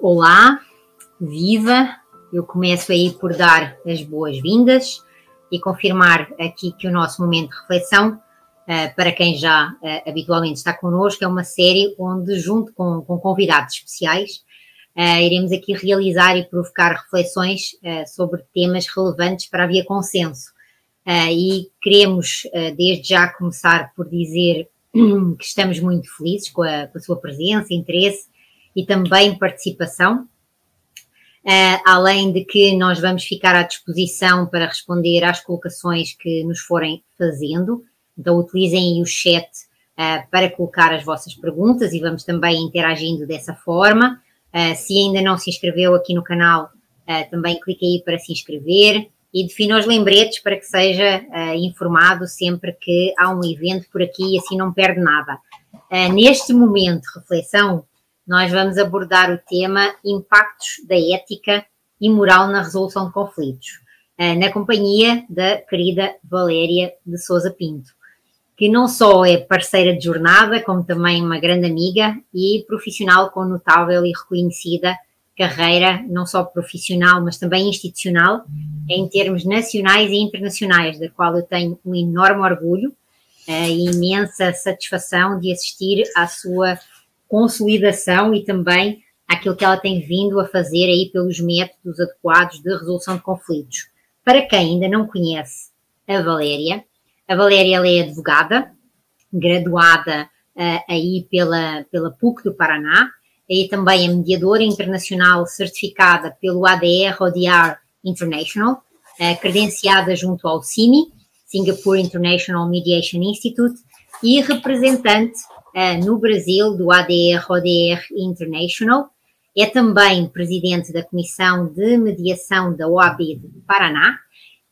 Olá, viva! Eu começo aí por dar as boas-vindas e confirmar aqui que o nosso momento de reflexão, uh, para quem já uh, habitualmente está connosco, é uma série onde, junto com, convidados especiais, uh, iremos aqui realizar e provocar reflexões sobre temas relevantes para haver consenso. e queremos, desde já, começar por dizer que estamos muito felizes com a, com a sua presença, interesse e também participação. Uh, além de que nós vamos ficar à disposição para responder às colocações que nos forem fazendo. Então, utilizem o chat uh, para colocar as vossas perguntas e vamos também interagindo dessa forma. Uh, se ainda não se inscreveu aqui no canal, também clique aí para se inscrever e defina os lembretes para que seja informado sempre que há um evento por aqui e assim não perde nada. neste momento reflexão, nós vamos abordar o tema Impactos da Ética e Moral na Resolução de Conflitos, eh, na companhia da querida Valéria de Souza Pinto, que não só é parceira de jornada, como também uma grande amiga e profissional com notável e reconhecida carreira, não só profissional, mas também institucional, em termos nacionais e internacionais, da qual eu tenho um enorme orgulho eh, e imensa satisfação de assistir à sua consolidação e também aquilo que ela tem vindo a fazer aí pelos métodos adequados de resolução de conflitos. Para quem ainda não conhece a Valéria, a Valéria ela é advogada, graduada uh, aí pela, pela PUC do Paraná, e também é mediadora internacional certificada pelo ADR ODR International, uh, credenciada junto ao CIMI, Singapore International Mediation Institute, e representante uh, no Brasil do ADR-ODR International. É também presidente da Comissão de Mediação da OAB de Paraná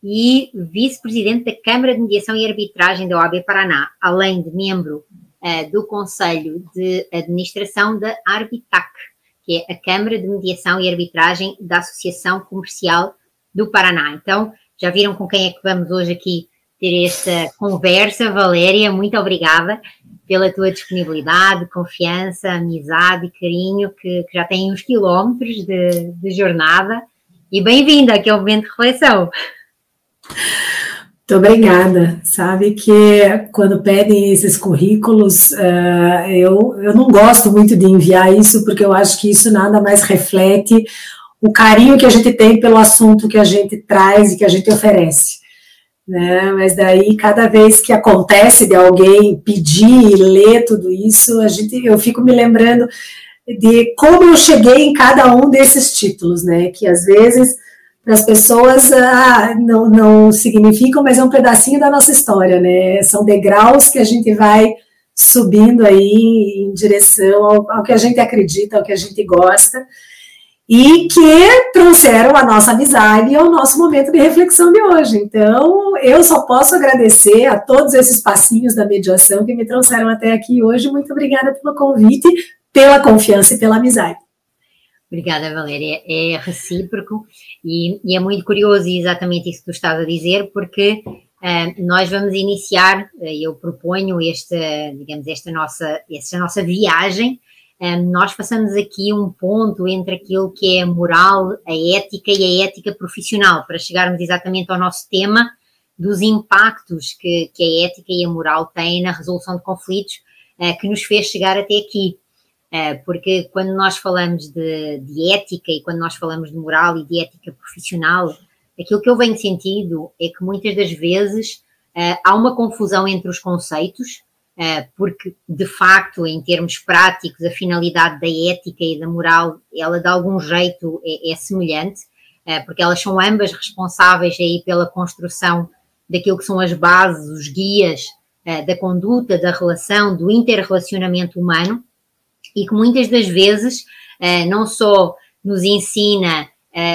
e vice-presidente da Câmara de Mediação e Arbitragem da OAB Paraná, além de membro uh, do Conselho de Administração da Arbitac, que é a Câmara de Mediação e Arbitragem da Associação Comercial do Paraná. Então, já viram com quem é que vamos hoje aqui ter esta conversa. Valéria, muito obrigada pela tua disponibilidade, confiança, amizade e carinho que, que já tem uns quilómetros de, de jornada. E bem-vinda aqui ao momento de reflexão. Muito obrigada. Sabe que quando pedem esses currículos, uh, eu, eu não gosto muito de enviar isso, porque eu acho que isso nada mais reflete o carinho que a gente tem pelo assunto que a gente traz e que a gente oferece né? Mas daí cada vez que acontece de alguém pedir e ler tudo isso, a gente, eu fico me lembrando de como eu cheguei em cada um desses títulos, né? Que às vezes para as pessoas ah, não, não significam, mas é um pedacinho da nossa história, né? São degraus que a gente vai subindo aí em direção ao, ao que a gente acredita, ao que a gente gosta e que trouxeram a nossa amizade ao nosso momento de reflexão de hoje. Então, eu só posso agradecer a todos esses passinhos da mediação que me trouxeram até aqui hoje. Muito obrigada pelo convite, pela confiança e pela amizade. Obrigada, Valéria. É recíproco e, e é muito curioso exatamente isso que tu estás a dizer, porque uh, nós vamos iniciar, uh, eu proponho esta, digamos, esta nossa, esta nossa viagem nós passamos aqui um ponto entre aquilo que é a moral, a ética e a ética profissional, para chegarmos exatamente ao nosso tema dos impactos que, que a ética e a moral têm na resolução de conflitos uh, que nos fez chegar até aqui. Uh, porque quando nós falamos de, de, ética e quando nós falamos de moral e de ética profissional, aquilo que eu venho sentindo é que muitas das vezes há uma confusão entre os conceitos eh, porque de facto, em termos práticos, a finalidade da ética e da moral, ela de algum jeito é, é semelhante, eh, porque elas são ambas responsáveis aí pela construção daquilo que são as bases, os guias eh, da conduta, da relação, do interrelacionamento humano, e que muitas das vezes não só nos ensina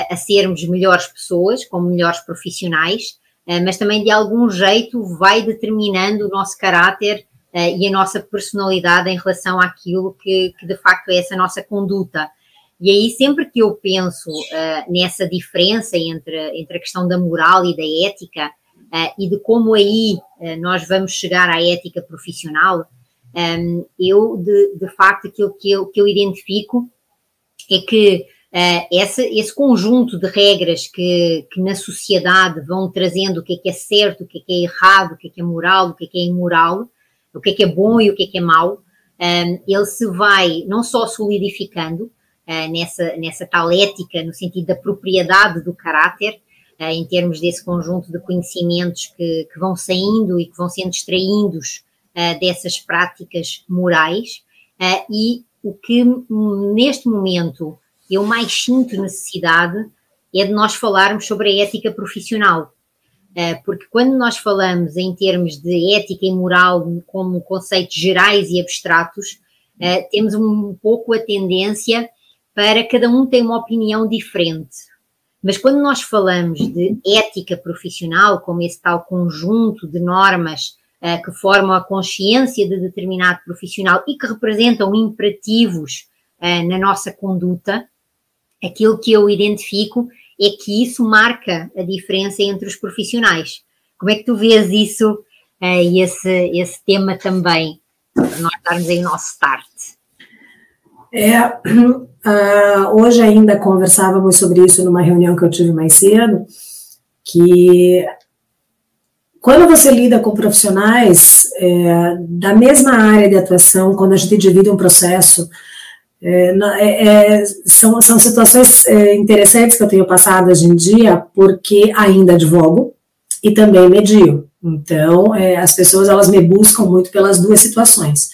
a sermos melhores pessoas, como melhores profissionais, mas também de algum jeito vai determinando o nosso caráter e a nossa personalidade em relação àquilo que, que, de facto é essa nossa conduta. E aí, sempre que eu penso uh, nessa diferença entre, entre a questão da moral e da ética, uh, e de como aí nós vamos chegar à ética profissional, um, eu, de, de facto, aquilo que eu, que eu identifico é que uh, esse, esse conjunto de regras que, que na sociedade vão trazendo o que é que é certo, o que é que é errado, o que é que é moral, o que é que é imoral, o que é que é bom e o que é que é mau, ele se vai não só solidificando uh, nessa, nessa tal ética, no sentido da propriedade do caráter, uh, em termos desse conjunto de conhecimentos que, que vão saindo e que vão sendo extraídos uh, dessas práticas morais, e o que neste momento eu mais sinto necessidade é de nós falarmos sobre a ética profissional. Eh, porque quando nós falamos em termos de ética e moral como conceitos gerais e abstratos, eh, temos um pouco a tendência para cada um ter uma opinião diferente. Mas quando nós falamos de ética profissional, como esse tal conjunto de normas uh, que formam a consciência de determinado profissional e que representam imperativos na nossa conduta, aquilo que eu identifico é que isso marca a diferença entre os profissionais. Como é que tu vês isso uh, e esse, esse tema também, para nós darmos aí o nosso start? É, uh, hoje ainda conversávamos sobre isso numa reunião que eu tive mais cedo, que quando você lida com profissionais é, da mesma área de atuação, quando a gente divide um processo é, é, é, são, são situações é, interessantes que eu tenho passado hoje em dia, porque ainda advogo e também medio. Então, é, as pessoas elas me buscam muito pelas duas situações,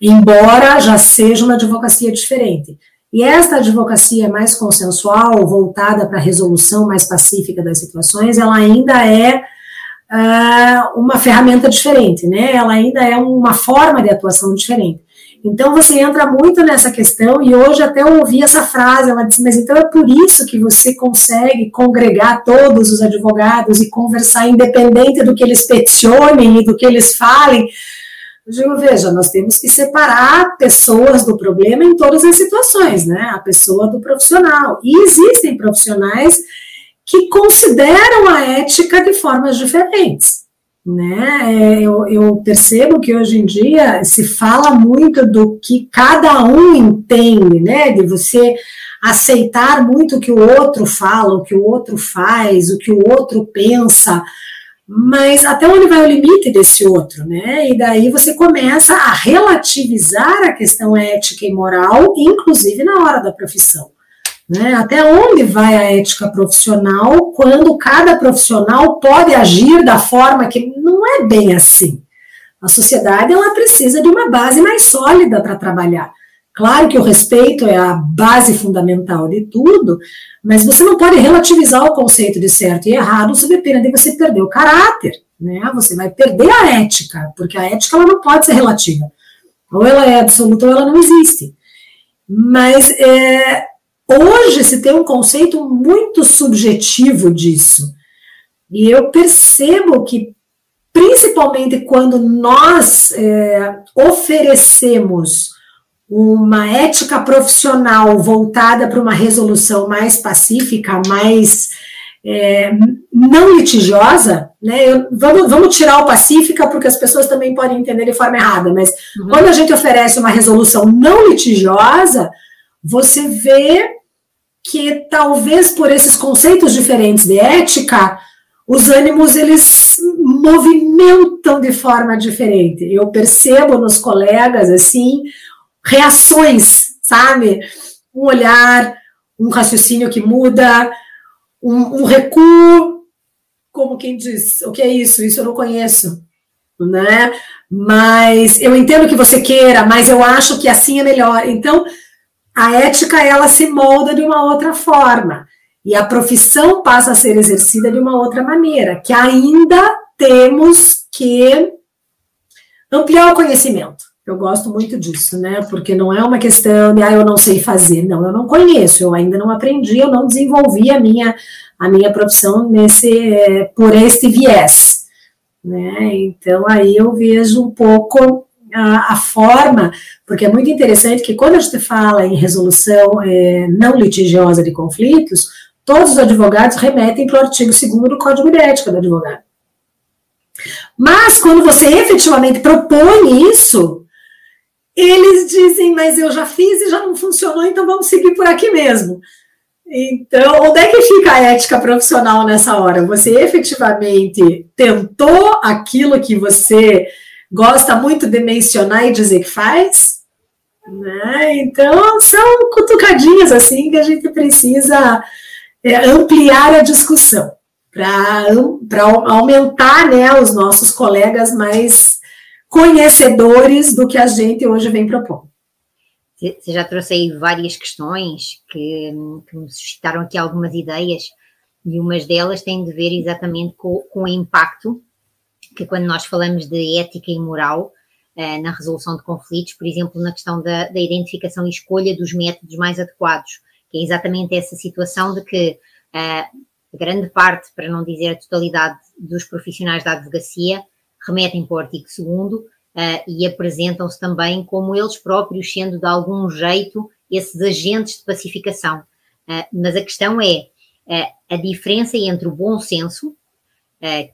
embora já seja uma advocacia diferente. E esta advocacia mais consensual, voltada para a resolução mais pacífica das situações, ela ainda é uh, uma ferramenta diferente, né? Ela ainda é uma forma de atuação diferente. Então você entra muito nessa questão, e hoje até eu ouvi essa frase, ela disse, mas então é por isso que você consegue congregar todos os advogados e conversar independente do que eles peticionem e do que eles falem. Eu digo, veja, nós temos que separar pessoas do problema em todas as situações, né? A pessoa do profissional. E existem profissionais que consideram a ética de formas diferentes né? É, eu, eu, percebo que hoje em dia se fala muito do que cada um entende, né? De você aceitar muito o que o outro fala, o que o outro faz, o que o outro pensa, mas até onde vai o limite desse outro, né? E daí você começa a relativizar a questão ética e moral, inclusive na hora da profissão. Né? Até onde vai a ética profissional quando cada profissional pode agir da forma que não é bem assim? A sociedade ela precisa de uma base mais sólida para trabalhar. Claro que o respeito é a base fundamental de tudo, mas você não pode relativizar o conceito de certo e errado sob pena de você perder o caráter, né? Você vai perder a ética, porque a ética ela não pode ser relativa. Ou ela é absoluta ou ela não existe. Mas é, Hoje se tem um conceito muito subjetivo disso. E eu percebo que, principalmente quando nós é, oferecemos uma ética profissional voltada para uma resolução mais pacífica, mais é, não litigiosa, né? Eu, vamos, vamos tirar o pacífica porque as pessoas também podem entender de forma errada, mas uhum. quando a gente oferece uma resolução não litigiosa, você vê que talvez por esses conceitos diferentes de ética, os ânimos eles movimentam de forma diferente. Eu percebo nos colegas assim reações, sabe? Um olhar, um raciocínio que muda, um, um recuo, como quem diz, o que é isso? Isso eu não conheço, né? Mas eu entendo que você queira, mas eu acho que assim é melhor. Então, a ética ela se molda de uma outra forma e a profissão passa a ser exercida de uma outra maneira, que ainda temos que ampliar o conhecimento. Eu gosto muito disso, né? Porque não é uma questão de ah, eu não sei fazer. Não, eu não conheço, eu ainda não aprendi, eu não desenvolvi a minha, a minha profissão nesse, por este viés. Né? Então aí eu vejo um pouco a, a, forma, porque é muito interessante que quando a gente fala em resolução é, não litigiosa de conflitos, todos os advogados remetem para o artigo 2 do Código de Ética do Advogado. Mas quando você efetivamente propõe isso, eles dizem, mas eu já fiz e já não funcionou, então vamos seguir por aqui mesmo. Então, onde é que fica a ética profissional nessa hora? Você efetivamente tentou aquilo que você gosta muito de mencionar e dizer que faz? Né? Então, são cutucadinhas assim que a gente precisa é, ampliar a discussão para aumentar né, os nossos colegas mais conhecedores do que a gente hoje vem propondo. Você já trouxe aí várias questões que, que me suscitaram aqui algumas ideias, e umas delas têm de ver exatamente com, com o impacto que, quando nós falamos de ética e moral eh, na resolução de conflitos, por exemplo, na questão da, da, identificação e escolha dos métodos mais adequados, que é exatamente essa situação de que eh, grande parte, para não dizer a totalidade, dos profissionais da advocacia remetem para o artigo 2 uh, e apresentam-se também como eles próprios sendo de algum jeito esses agentes de pacificação. Uh, mas a questão é uh, a diferença entre o bom senso,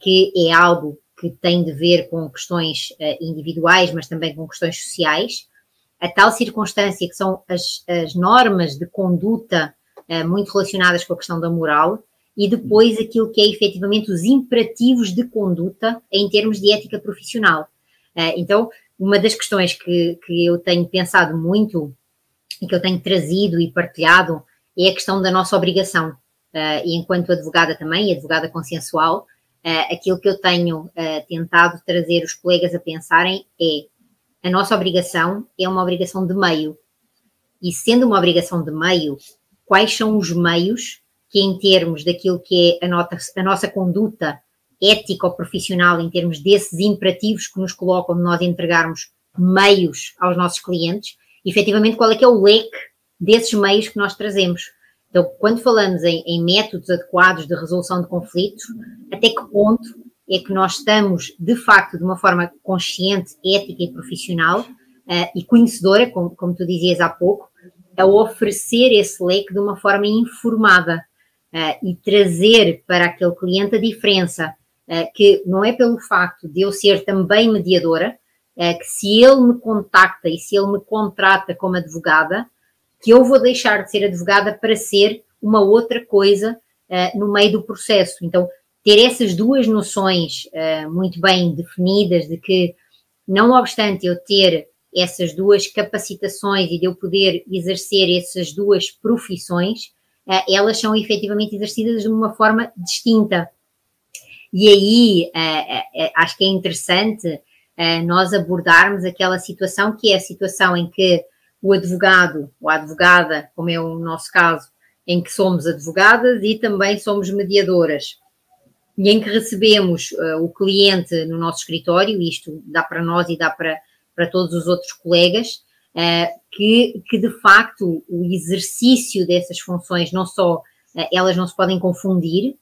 que é algo que tem de ver com questões individuais, mas também com questões sociais, a tal circunstância que são as, as normas de conduta muito relacionadas com a questão da moral, e depois aquilo que é efetivamente os imperativos de conduta em termos de ética profissional. Uh, então, uma das questões que, que eu tenho pensado muito e que eu tenho trazido e partilhado é a questão da nossa obrigação. E enquanto advogada também, advogada consensual, uh, aquilo que eu tenho tentado trazer os colegas a pensarem é a nossa obrigação é uma obrigação de meio. E sendo uma obrigação de meio, quais são os meios que, em termos daquilo que é a, nota, a nossa conduta ética ou profissional em termos desses imperativos que nos colocam de nós entregarmos meios aos nossos clientes, efetivamente qual é que é o leque desses meios que nós trazemos. Então, quando falamos em, em métodos adequados de resolução de conflitos, até que ponto é que nós estamos, de facto, de uma forma consciente, ética e profissional uh, e conhecedora, como, como tu dizias há pouco, a oferecer esse leque de uma forma informada uh, e trazer para aquele cliente a diferença eh, que não é pelo facto de eu ser também mediadora, que se ele me contacta e se ele me contrata como advogada, que eu vou deixar de ser advogada para ser uma outra coisa eh, no meio do processo. Então, ter essas duas noções muito bem definidas de que, não obstante eu ter essas duas capacitações e de eu poder exercer essas duas profissões, elas são efetivamente exercidas de uma forma distinta. E aí uh, uh, acho que é interessante nós abordarmos aquela situação que é a situação em que o advogado ou a advogada, como é o nosso caso, em que somos advogadas e também somos mediadoras, e em que recebemos uh, o cliente no nosso escritório, isto dá para nós e dá para, para todos os outros colegas, uh, que, que de facto o exercício dessas funções não só uh, elas não se podem confundir,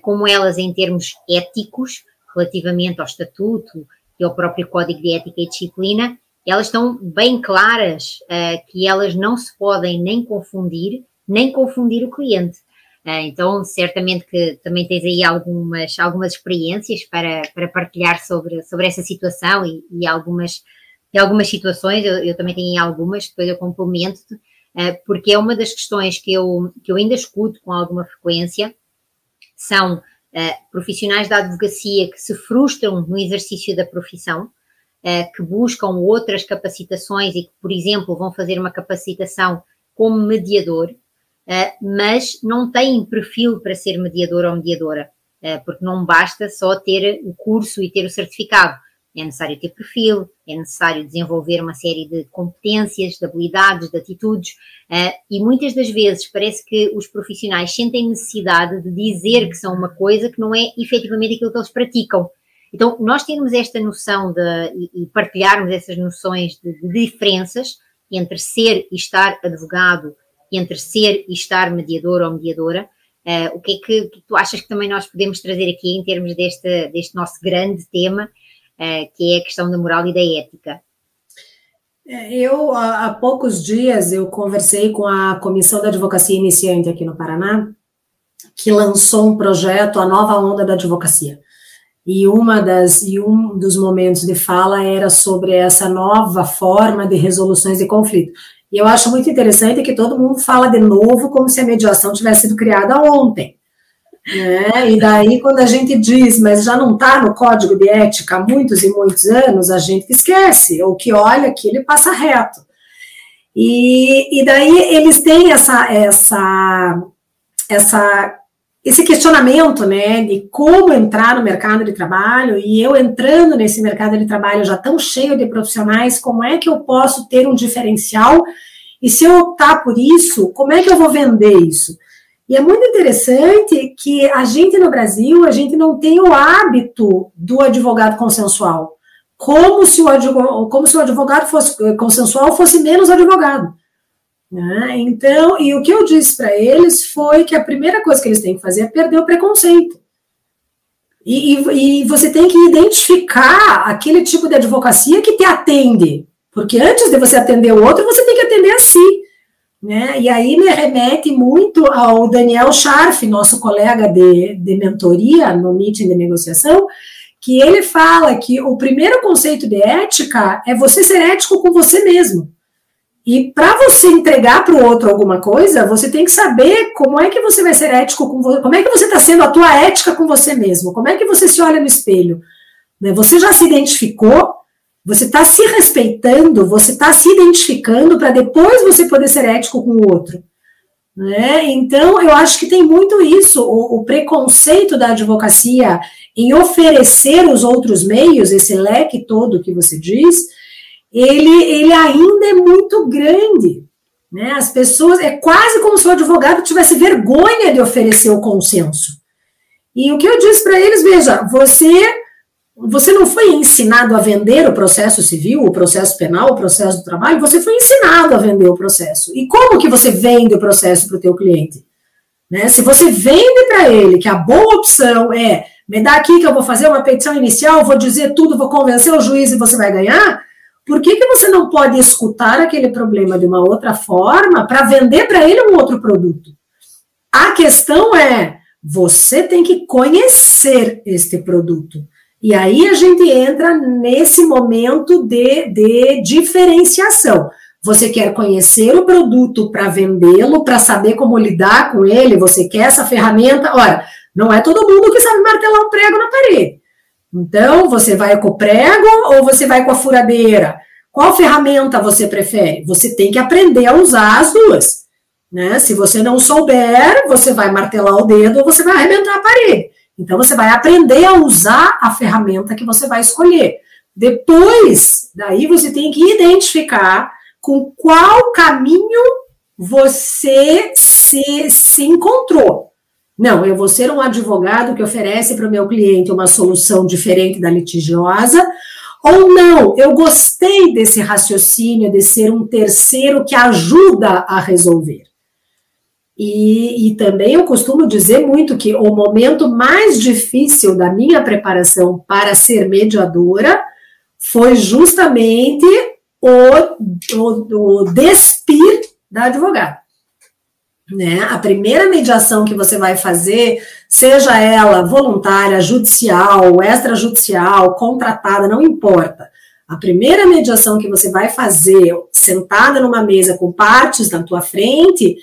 como elas em termos éticos, relativamente ao estatuto e ao próprio Código de Ética e Disciplina, elas estão bem claras uh, que elas não se podem nem confundir, nem confundir o cliente. Uh, então, certamente que também tens aí algumas, algumas experiências para, para partilhar sobre, sobre essa situação e, e algumas, e algumas situações, eu, eu, também tenho algumas, depois eu complemento-te, uh, porque é uma das questões que eu, que eu ainda escuto com alguma frequência, são profissionais da advocacia que se frustram no exercício da profissão, que buscam outras capacitações e que, por exemplo, vão fazer uma capacitação como mediador, uh, mas não têm perfil para ser mediador ou mediadora, porque não basta só ter o curso e ter o certificado é necessário ter perfil, é necessário desenvolver uma série de competências, de habilidades, de atitudes, e muitas das vezes parece que os profissionais sentem necessidade de dizer que são uma coisa que não é efetivamente aquilo que eles praticam. Então, nós temos esta noção de, e, partilharmos essas noções de, de diferenças entre ser e estar advogado, entre ser e estar mediador ou mediadora, uh, o que é que, que, tu achas que também nós podemos trazer aqui em termos deste, deste nosso grande tema é, que é a questão da moral e da ética. É, eu, há poucos dias, eu conversei com a Comissão da Advocacia Iniciante aqui no Paraná, que lançou um projeto, a Nova Onda da Advocacia. E uma das e um dos momentos de fala era sobre essa nova forma de resoluções de conflito. E eu acho muito interessante que todo mundo fala de novo como se a mediação tivesse sido criada ontem. Né? E daí, quando a gente diz, mas já não está no código de ética há muitos e muitos anos, a gente esquece, ou que olha aquilo e passa reto. E, e daí eles têm essa, essa, essa, esse questionamento né, de como entrar no mercado de trabalho, e eu entrando nesse mercado de trabalho já tão cheio de profissionais, como é que eu posso ter um diferencial? E se eu optar por isso, como é que eu vou vender isso? E é muito interessante que a gente no Brasil, a gente não tem o hábito do advogado consensual. Como se o advogado, como se o advogado fosse eh, consensual fosse menos advogado. Né? Então, e o que eu disse para eles foi que a primeira coisa que eles têm que fazer é perder o preconceito. E, e, e, você tem que identificar aquele tipo de advocacia que te atende. Porque antes de você atender o outro, você tem que atender a si. Né? E aí me remete muito ao Daniel Scharf, nosso colega de, de mentoria no meeting de negociação, que ele fala que o primeiro conceito de ética é você ser ético com você mesmo. E para você entregar para o outro alguma coisa, você tem que saber como é que você vai ser ético com você, como é que você está sendo a tua ética com você mesmo, como é que você se olha no espelho. Né? Você já se identificou você está se respeitando, você está se identificando para depois você poder ser ético com o outro. Né? Então, eu acho que tem muito isso, o, o, preconceito da advocacia em oferecer os outros meios, esse leque todo que você diz, ele, ele ainda é muito grande. Né? As pessoas, é quase como se o advogado tivesse vergonha de oferecer o consenso. E o que eu disse para eles, veja, você você não foi ensinado a vender o processo civil, o processo penal, o processo do trabalho, você foi ensinado a vender o processo. E como que você vende o processo para o teu cliente? Né? Se você vende para ele que a boa opção é me dá aqui que eu vou fazer uma petição inicial, vou dizer tudo, vou convencer o juiz e você vai ganhar, por que, que você não pode escutar aquele problema de uma outra forma para vender para ele um outro produto? A questão é, você tem que conhecer este produto. E aí a gente entra nesse momento de, de diferenciação. Você quer conhecer o produto para vendê-lo, para saber como lidar com ele, você quer essa ferramenta. Ora, não é todo mundo que sabe martelar um prego na parede. Então, você vai com o prego ou você vai com a furadeira? Qual ferramenta você prefere? Você tem que aprender a usar as duas. Né? Se você não souber, você vai martelar o dedo ou você vai arrebentar a parede. Então, você vai aprender a usar a ferramenta que você vai escolher. Depois, daí você tem que identificar com qual caminho você se, se encontrou. Não, eu vou ser um advogado que oferece para o meu cliente uma solução diferente da litigiosa, ou não, eu gostei desse raciocínio de ser um terceiro que ajuda a resolver. E, e, também eu costumo dizer muito que o momento mais difícil da minha preparação para ser mediadora foi justamente o, o, o despir da advogada. Né? A primeira mediação que você vai fazer, seja ela voluntária, judicial, extrajudicial, contratada, não importa. A primeira mediação que você vai fazer sentada numa mesa com partes na tua frente,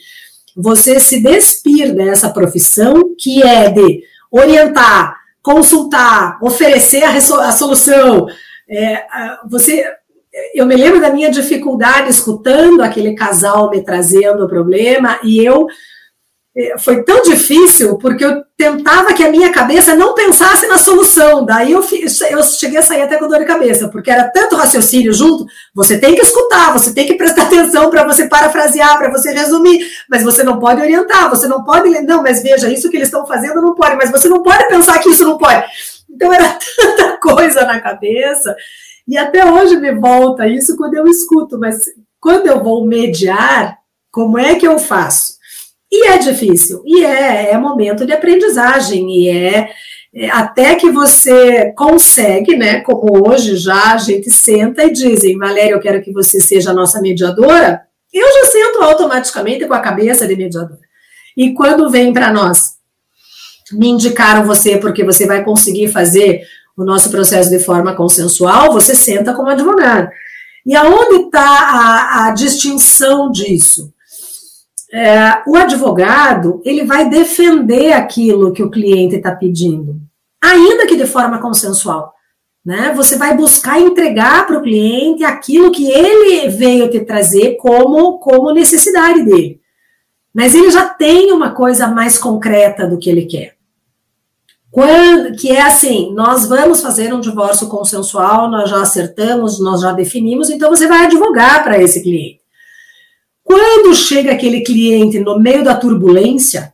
você se despir dessa profissão que é de orientar, consultar, oferecer a, a solução. É, você, eu me lembro da minha dificuldade escutando aquele casal me trazendo o problema e eu é, foi tão difícil porque eu tentava que a minha cabeça não pensasse na solução. Daí eu, eu cheguei a sair até com dor de cabeça, porque era tanto raciocínio junto. Você tem que escutar, você tem que prestar atenção para você parafrasear, para você resumir, mas você não pode orientar, você não pode. Não, mas veja, isso que eles estão fazendo não pode, mas você não pode pensar que isso não pode. Então era tanta coisa na cabeça. E até hoje me volta isso quando eu escuto, mas quando eu vou mediar, como é que eu faço? E é difícil, e é, é momento de aprendizagem, e é, é, até que você consegue, né? Como hoje já a gente senta e dizem, Valéria, eu quero que você seja a nossa mediadora, eu já sento automaticamente com a cabeça de mediadora. E quando vem para nós, me indicaram você porque você vai conseguir fazer o nosso processo de forma consensual, você senta como advogado. E aonde está a, a, distinção disso? É, o advogado ele vai defender aquilo que o cliente está pedindo, ainda que de forma consensual. Né? Você vai buscar entregar para o cliente aquilo que ele veio te trazer como, como necessidade dele. Mas ele já tem uma coisa mais concreta do que ele quer. Quando, que é assim, nós vamos fazer um divórcio consensual, nós já acertamos, nós já definimos, então você vai advogar para esse cliente. Quando chega aquele cliente no meio da turbulência,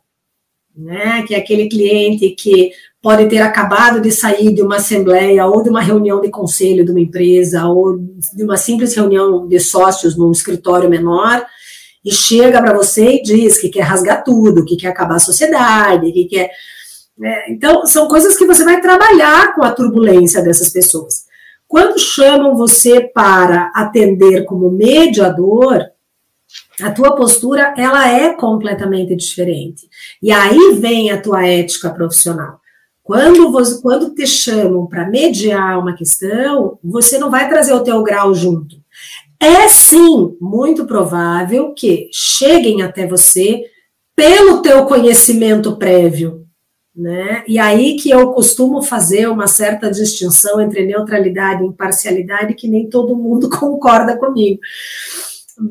né, que é aquele cliente que pode ter acabado de sair de uma assembleia ou de uma reunião de conselho de uma empresa ou de uma simples reunião de sócios num escritório menor e chega para você e diz que quer rasgar tudo, que quer acabar a sociedade, que quer. Né? Então, são coisas que você vai trabalhar com a turbulência dessas pessoas. Quando chamam você para atender como mediador, a tua postura ela é completamente diferente. E aí vem a tua ética profissional. Quando, você, quando te chamam para mediar uma questão, você não vai trazer o teu grau junto. É sim muito provável que cheguem até você pelo teu conhecimento prévio, né? E aí que eu costumo fazer uma certa distinção entre neutralidade e imparcialidade, que nem todo mundo concorda comigo.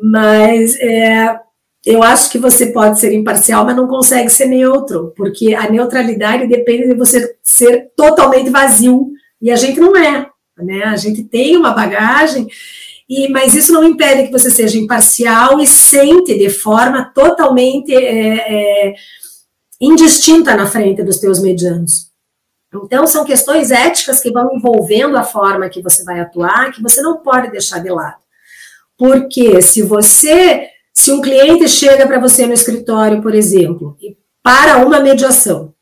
Mas é, eu acho que você pode ser imparcial, mas não consegue ser neutro, porque a neutralidade depende de você ser totalmente vazio, e a gente não é, né? A gente tem uma bagagem, e, mas isso não impede que você seja imparcial e sente de forma totalmente é, é, indistinta na frente dos teus medianos. Então, são questões éticas que vão envolvendo a forma que você vai atuar, que você não pode deixar de lado. Porque se você se um cliente chega para você no escritório, por exemplo, e para uma mediação,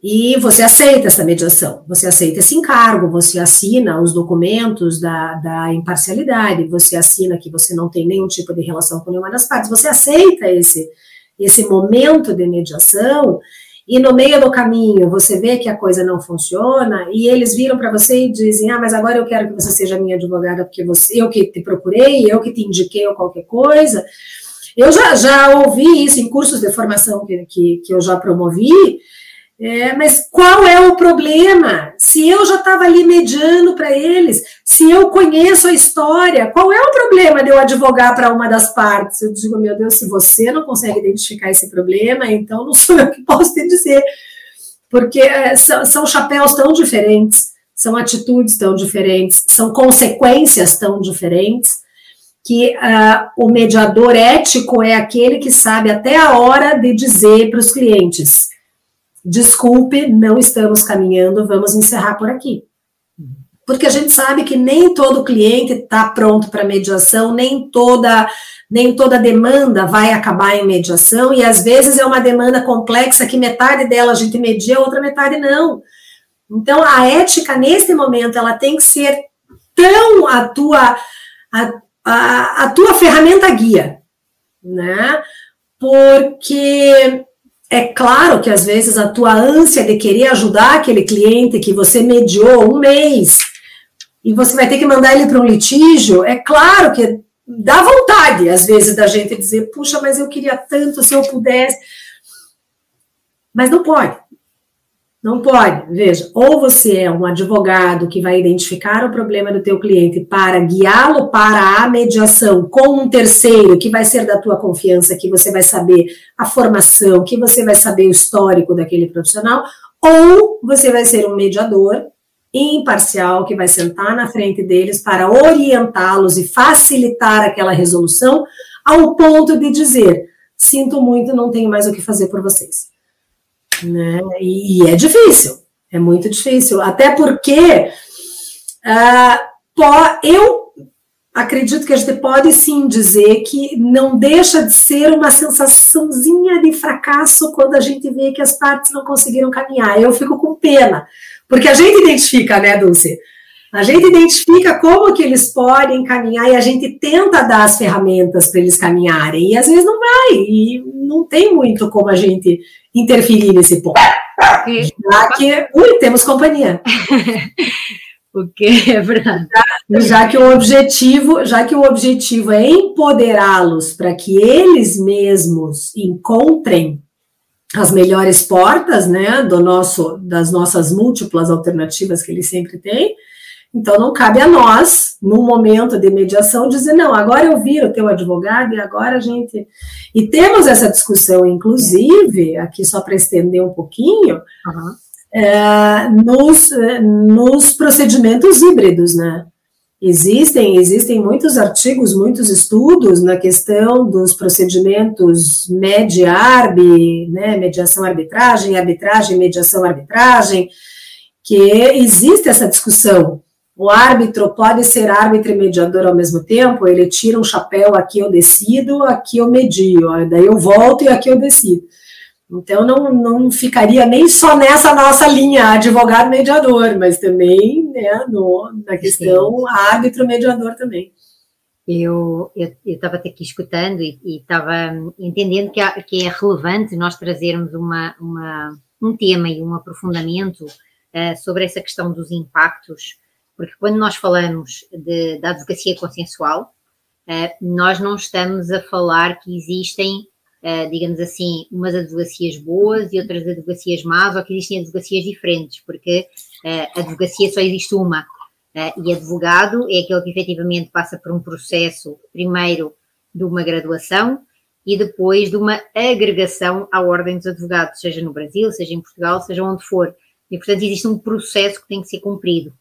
e você aceita essa mediação, você aceita esse encargo, você assina os documentos da, da imparcialidade, você assina que você não tem nenhum tipo de relação com nenhuma das partes, você aceita esse, esse momento de mediação, e no meio do caminho você vê que a coisa não funciona e eles viram para você e dizem: Ah, mas agora eu quero que você seja minha advogada porque você, eu que te procurei, eu que te indiquei ou qualquer coisa. Eu já, já ouvi isso em cursos de formação que, que, que eu já promovi, é, mas qual é o problema? Se eu já estava ali mediando para eles, se eu conheço a história, qual é o problema de eu advogar para uma das partes? Eu digo, meu Deus, se você não consegue identificar esse problema, então não sou eu que posso te dizer. Porque é, são, são chapéus tão diferentes, são atitudes tão diferentes, são consequências tão diferentes, que uh, o mediador ético é aquele que sabe até a hora de dizer para os clientes desculpe, não estamos caminhando, vamos encerrar por aqui. Porque a gente sabe que nem todo cliente está pronto para mediação, nem toda nem toda demanda vai acabar em mediação, e às vezes é uma demanda complexa que metade dela a gente media, outra metade não. Então, a ética, nesse momento, ela tem que ser tão a tua, a, a, a tua ferramenta guia, né? Porque é claro que às vezes a tua ânsia de querer ajudar aquele cliente que você mediou um mês e você vai ter que mandar ele para um litígio, é claro que dá vontade às vezes da gente dizer, puxa, mas eu queria tanto se eu pudesse. Mas não pode. Não pode, veja, ou você é um advogado que vai identificar o problema do teu cliente para guiá-lo para a mediação com um terceiro que vai ser da tua confiança, que você vai saber a formação, que você vai saber o histórico daquele profissional, ou você vai ser um mediador imparcial que vai sentar na frente deles para orientá-los e facilitar aquela resolução ao ponto de dizer: sinto muito, não tenho mais o que fazer por vocês. Né? E, e é difícil, é muito difícil, até porque uh, eu acredito que a gente pode sim dizer que não deixa de ser uma sensaçãozinha de fracasso quando a gente vê que as partes não conseguiram caminhar. Eu fico com pena, porque a gente identifica, né, Dulce? A gente identifica como que eles podem caminhar e a gente tenta dar as ferramentas para eles caminharem. E às vezes não vai, e não tem muito como a gente interferir nesse ponto. Já que, ui, temos companhia. o que é verdade. Já, já, que o objetivo, já que o objetivo é empoderá-los para que eles mesmos encontrem as melhores portas, né, do nosso, das nossas múltiplas alternativas que eles sempre têm. Então não cabe a nós, no momento de mediação, dizer não, agora eu viro o teu advogado e agora a gente e temos essa discussão, inclusive, aqui só para estender um pouquinho, uhum. é, nos, nos procedimentos híbridos, né? Existem, existem muitos artigos, muitos estudos na questão dos procedimentos med-arb, né, mediação-arbitragem, arbitragem-mediação-arbitragem, que existe essa discussão. O árbitro pode ser árbitro e mediador ao mesmo tempo, ele tira um chapéu, aqui eu decido, aqui eu medio, daí eu volto e aqui eu decido. Então, não, não ficaria nem só nessa nossa linha, advogado-mediador, mas também né, no, na questão árbitro-mediador também. Eu estava aqui escutando e estava entendendo que, há, que, é relevante nós trazermos uma, uma, um tema e um aprofundamento uh, sobre essa questão dos impactos, porque quando nós falamos de, da advocacia consensual, uh, nós não estamos a falar que existem uh, digamos assim, umas advocacias boas e outras advocacias más, ou que existem advocacias diferentes, porque uh, a advocacia só existe uma. E advogado é aquele que efetivamente passa por um processo, primeiro, de uma graduação e depois de uma agregação à ordem dos advogados, seja no Brasil, seja em Portugal, seja onde for. E, portanto, existe um processo que tem que ser cumprido.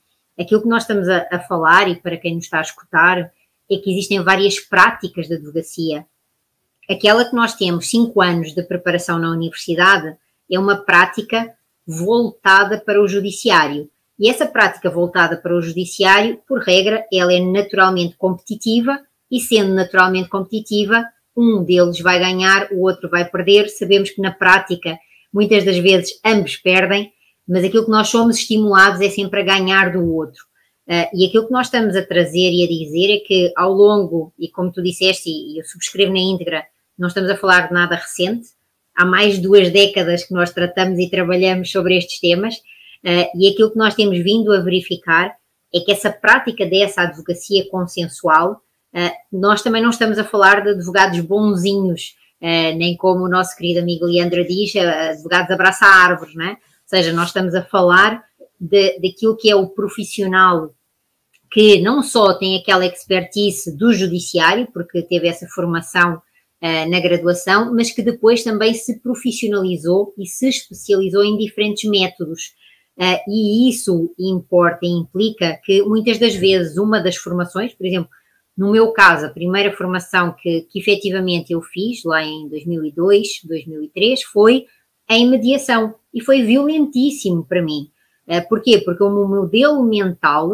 Aquilo que nós estamos a, a falar, e para quem nos está a escutar, é que existem várias práticas de advocacia Aquela que nós temos cinco anos de preparação na universidade é uma prática voltada para o judiciário. E essa prática voltada para o judiciário, por regra, ela é naturalmente competitiva e sendo naturalmente competitiva, um deles vai ganhar, o outro vai perder. Sabemos que na prática, muitas das vezes, ambos perdem, mas aquilo que nós somos estimulados é sempre a ganhar do outro. Uh, e aquilo que nós estamos a trazer e a dizer é que ao longo, e como tu disseste, e eu subscrevo na íntegra, não estamos a falar de nada recente, há mais de duas décadas que nós tratamos e trabalhamos sobre estes temas, uh, e aquilo que nós temos vindo a verificar é que essa prática dessa advocacia consensual, uh, nós também não estamos a falar de advogados bonzinhos, nem como o nosso querido amigo Leandro diz, advogados abraça árvores, não é? Seja, nós estamos a falar daquilo que é o profissional que não só tem aquela expertise do judiciário, porque teve essa formação uh, na graduação, mas que depois também se profissionalizou e se especializou em diferentes métodos. Uh, e isso importa e implica que muitas das vezes uma das formações, por exemplo, no meu caso, a primeira formação que, que efetivamente eu fiz lá em 2002, 2003 foi em mediação e foi violentíssimo para mim. Uh, porquê? Porque o meu modelo mental,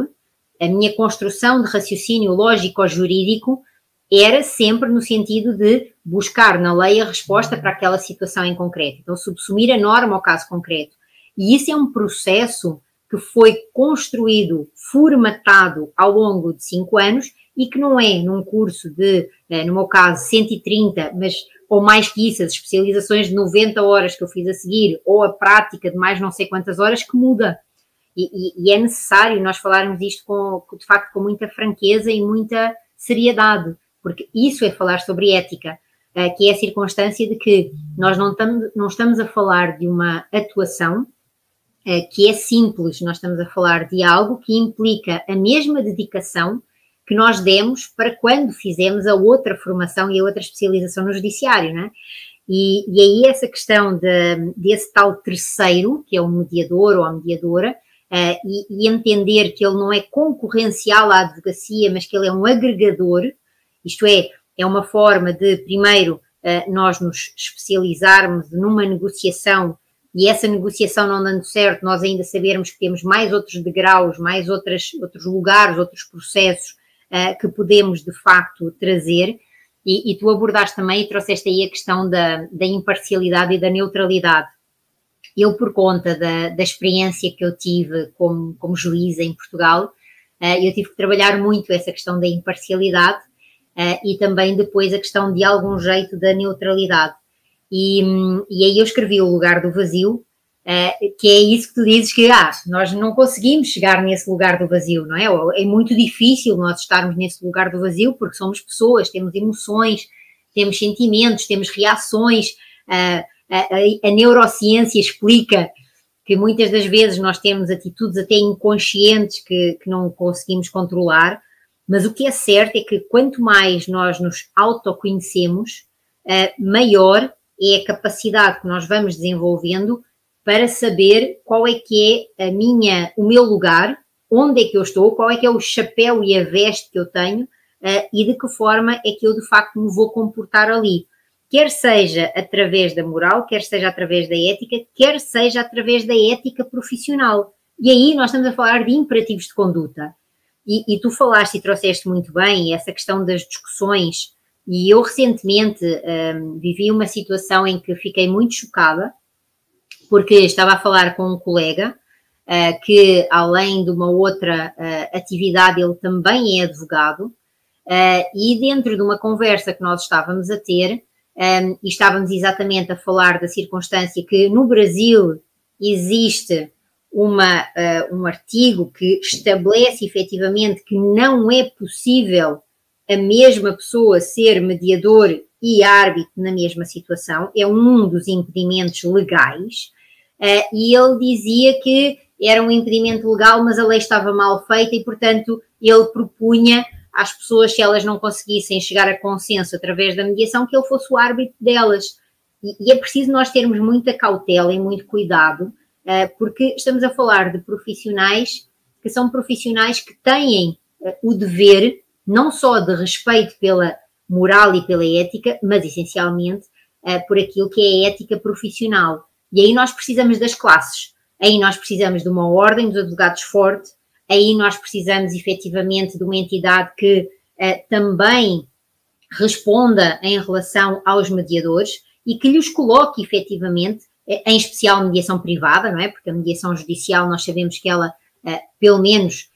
a minha construção de raciocínio lógico-jurídico era sempre no sentido de buscar na lei a resposta para aquela situação em concreto. Então, subsumir a norma ao caso concreto. E isso é um processo que foi construído, formatado ao longo de cinco anos e que não é num curso de, eh, no meu caso, 130, mas ou mais que isso, as especializações de 90 horas que eu fiz a seguir, ou a prática de mais não sei quantas horas, que muda. E, e, e é necessário nós falarmos isto com, de facto, com muita franqueza e muita seriedade porque isso é falar sobre ética, eh, que é a circunstância de que nós não estamos, não estamos a falar de uma atuação eh, que é simples, nós estamos a falar de algo que implica a mesma dedicação que nós demos para quando fizemos a outra formação e a outra especialização no judiciário, não é? E, e aí essa questão de, desse tal terceiro, que é o mediador ou a mediadora, uh, e, e, entender que ele não é concorrencial à advocacia, mas que ele é um agregador, isto é, é uma forma de, primeiro, eh, nós nos especializarmos numa negociação e essa negociação não dando certo, nós ainda sabermos que temos mais outros degraus, mais outras, outros lugares, outros processos uh, que podemos de facto trazer. E, e, tu abordaste também e trouxeste aí a questão da, da imparcialidade e da neutralidade. Eu, por conta da, da experiência que eu tive como, como juíza em Portugal, uh, eu tive que trabalhar muito essa questão da imparcialidade uh, e também depois a questão de algum jeito da neutralidade. E, e aí eu escrevi O Lugar do Vazio, Uh, que é isso que tu dizes que ah, nós não conseguimos chegar nesse lugar do vazio, não é? É muito difícil nós estarmos nesse lugar do vazio porque somos pessoas, temos emoções, temos sentimentos, temos reações. Uh, a, a, neurociência explica que muitas das vezes nós temos atitudes até inconscientes que, que não conseguimos controlar, mas o que é certo é que quanto mais nós nos autoconhecemos, uh, maior é a capacidade que nós vamos desenvolvendo para saber qual é que é a minha, o meu lugar, onde é que eu estou, qual é que é o chapéu e a veste que eu tenho uh, e de que forma é que eu de facto me vou comportar ali. Quer seja através da moral, quer seja através da ética, quer seja através da ética profissional. E aí nós estamos a falar de imperativos de conduta. E, e tu falaste e trouxeste muito bem essa questão das discussões. E eu recentemente um, vivi uma situação em que fiquei muito chocada porque estava a falar com um colega uh, que, além de uma outra uh, atividade, ele também é advogado, uh, e dentro de uma conversa que nós estávamos a ter, um, e estávamos exatamente a falar da circunstância que no Brasil existe uma, um artigo que estabelece efetivamente que não é possível a mesma pessoa ser mediador e árbitro na mesma situação, é um dos impedimentos legais. Uh, e ele dizia que era um impedimento legal, mas a lei estava mal feita e, portanto, ele propunha às pessoas, se elas não conseguissem chegar a consenso através da mediação, que ele fosse o árbitro delas. E, e é preciso nós termos muita cautela e muito cuidado, uh, porque estamos a falar de profissionais que são profissionais que têm uh, o dever não só de respeito pela moral e pela ética, mas essencialmente por aquilo que é a ética profissional. E aí nós precisamos das classes, aí nós precisamos de uma ordem dos advogados forte, aí nós precisamos efetivamente de uma entidade que uh, também responda em relação aos mediadores e que lhes coloque efetivamente, eh, em especial mediação privada, não é? Porque a mediação judicial nós sabemos que ela, uh, pelo menos,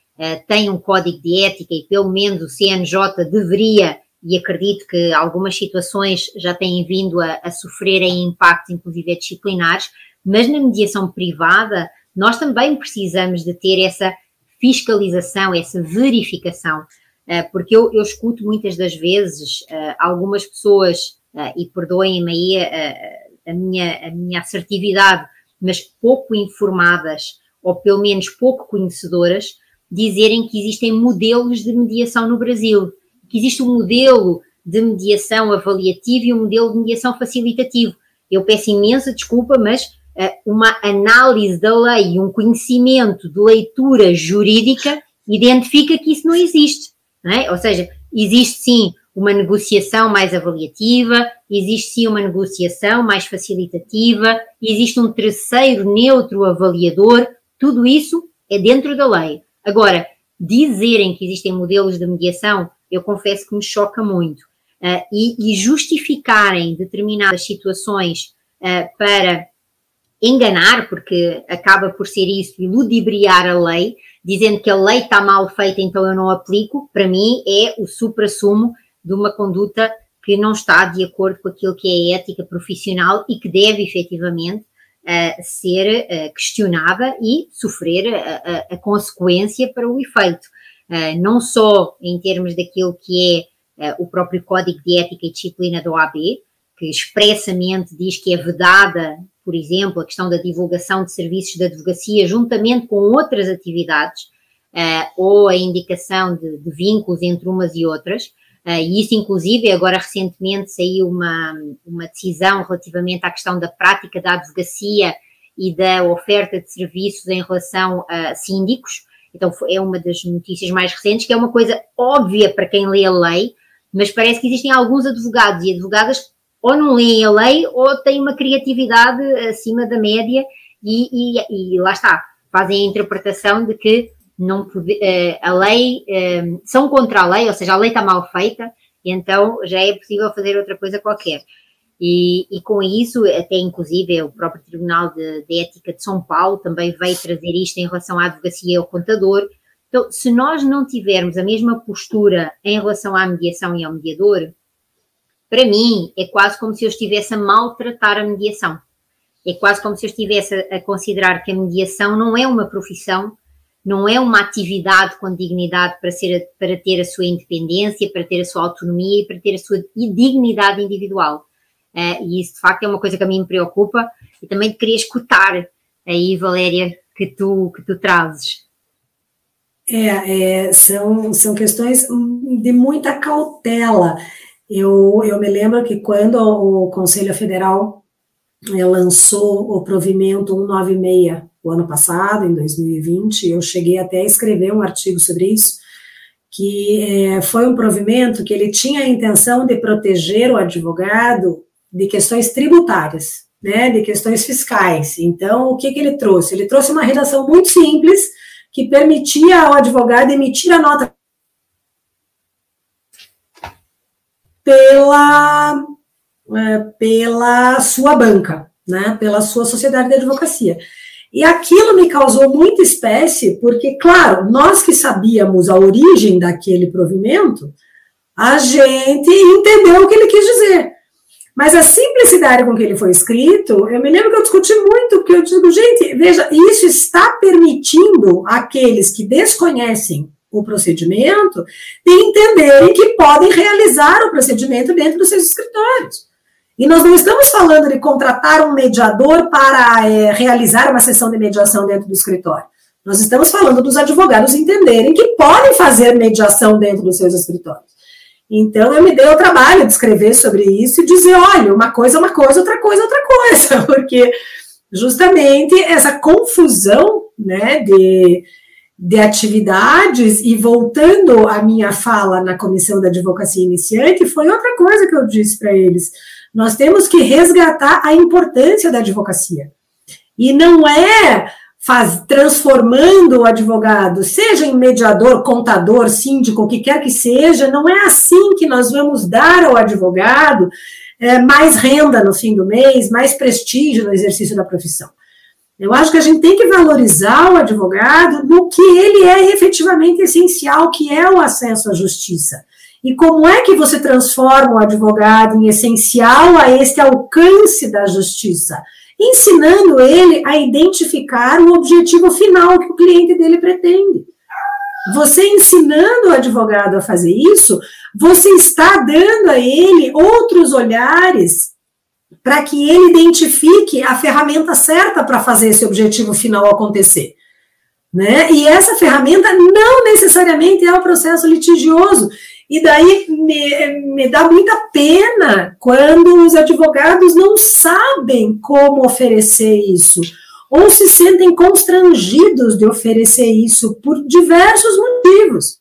tem um código de ética e pelo menos o CNJ deveria e acredito que algumas situações já têm vindo a, a sofrerem impactos, inclusive disciplinares, mas na mediação privada nós também precisamos de ter essa fiscalização, essa verificação, eh, porque eu, eu escuto muitas das vezes eh, algumas pessoas, eh, e perdoem-me aí a, a, minha, a minha assertividade, mas pouco informadas, ou pelo menos pouco conhecedoras, dizerem que existem modelos de mediação no Brasil que existe um modelo de mediação avaliativa e um modelo de mediação facilitativo. Eu peço imensa desculpa, mas uh, uma análise da lei um conhecimento de leitura jurídica identifica que isso não existe. Não é? Ou seja, existe sim uma negociação mais avaliativa, existe sim uma negociação mais facilitativa, existe um terceiro neutro avaliador, tudo isso é dentro da lei. Agora, dizerem que existem modelos de mediação eu confesso que me choca muito. Uh, e, e, justificarem determinadas situações uh, para enganar, porque acaba por ser isso, e ludibriar a lei, dizendo que a lei está mal feita, então eu não aplico, para mim é o supra-sumo de uma conduta que não está de acordo com aquilo que é a ética profissional e que deve efetivamente uh, ser uh, questionada e sofrer a, a, a, consequência para o efeito. Eh, não só em termos daquilo que é uh, o próprio Código de Ética e Disciplina da OAB, que expressamente diz que é vedada, por exemplo, a questão da divulgação de serviços de advocacia juntamente com outras atividades, uh, ou a indicação de, de, vínculos entre umas e outras. e isso, inclusive, agora recentemente saiu uma, uma decisão relativamente à questão da prática da advocacia e da oferta de serviços em relação a síndicos, então é uma das notícias mais recentes, que é uma coisa óbvia para quem lê a lei, mas parece que existem alguns advogados e advogadas ou não leem a lei ou têm uma criatividade acima da média e, e, e lá está, fazem a interpretação de que não pode, uh, a lei uh, são contra a lei, ou seja, a lei está mal feita, então já é possível fazer outra coisa qualquer. E, e, com isso, até inclusive o próprio Tribunal de, de, Ética de São Paulo também veio trazer isto em relação à advocacia e ao contador. Então, se nós não tivermos a mesma postura em relação à mediação e ao mediador, para mim é quase como se eu estivesse a maltratar a mediação. É quase como se eu estivesse a, considerar que a mediação não é uma profissão, não é uma atividade com dignidade para, ser, para ter a sua independência, para ter a sua autonomia e para ter a sua dignidade individual. Uh, e isso, de facto, é uma coisa que a mim me preocupa e também queria escutar aí, Valéria, que tu, que tu trazes. É, é, são, são questões de muita cautela. Eu, eu me lembro que quando o Conselho Federal é, lançou o provimento 196 o ano passado, em 2020, eu cheguei até a escrever um artigo sobre isso, que é, foi um provimento que ele tinha a intenção de proteger o advogado de questões tributárias, né, de questões fiscais. Então, o que, que ele trouxe? Ele trouxe uma redação muito simples que permitia ao advogado emitir a nota pela, é, pela sua banca, né, pela sua sociedade de advocacia. E aquilo me causou muita espécie, porque, claro, nós que sabíamos a origem daquele provimento, a gente entendeu o que ele quis dizer. Mas a simplicidade com que ele foi escrito, eu me lembro que eu discuti muito, porque eu digo, gente, veja, isso está permitindo aqueles que desconhecem o procedimento de entenderem que podem realizar o procedimento dentro dos seus escritórios. E nós não estamos falando de contratar um mediador para é, realizar uma sessão de mediação dentro do escritório. Nós estamos falando dos advogados entenderem que podem fazer mediação dentro dos seus escritórios. Então, eu me dei o trabalho de escrever sobre isso e dizer: olha, uma coisa é uma coisa, outra coisa é outra coisa, porque justamente essa confusão né, de, de atividades, e voltando à minha fala na comissão da advocacia iniciante, foi outra coisa que eu disse para eles. Nós temos que resgatar a importância da advocacia. E não é faz, transformando o advogado, seja em mediador, contador, síndico, o que quer que seja, não é assim que nós vamos dar ao advogado é, mais renda no fim do mês, mais prestígio no exercício da profissão. Eu acho que a gente tem que valorizar o advogado no que ele é efetivamente essencial, que é o acesso à justiça. E como é que você transforma o advogado em essencial a este alcance da justiça? Ensinando ele a identificar o objetivo final que o cliente dele pretende. Você ensinando o advogado a fazer isso, você está dando a ele outros olhares para que ele identifique a ferramenta certa para fazer esse objetivo final acontecer. Né? E essa ferramenta não necessariamente é o processo litigioso. E daí me, me dá muita pena quando os advogados não sabem como oferecer isso, ou se sentem constrangidos de oferecer isso por diversos motivos.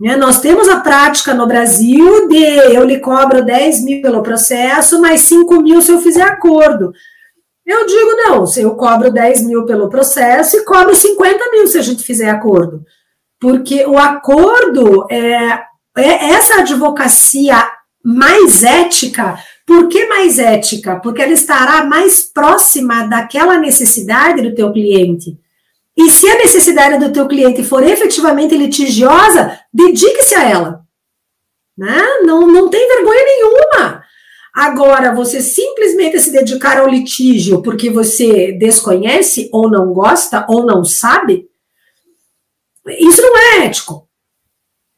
Né? Nós temos a prática no Brasil de eu lhe cobro 10 mil pelo processo, mas 5 mil se eu fizer acordo. Eu digo, não, se eu cobro 10 mil pelo processo e cobro 50 mil se a gente fizer acordo. Porque o acordo é essa advocacia mais ética, por que mais ética? Porque ela estará mais próxima daquela necessidade do teu cliente. E se a necessidade do teu cliente for efetivamente litigiosa, dedique-se a ela. Né? Não, não tem vergonha nenhuma. Agora, você simplesmente se dedicar ao litígio porque você desconhece, ou não gosta, ou não sabe, isso não é ético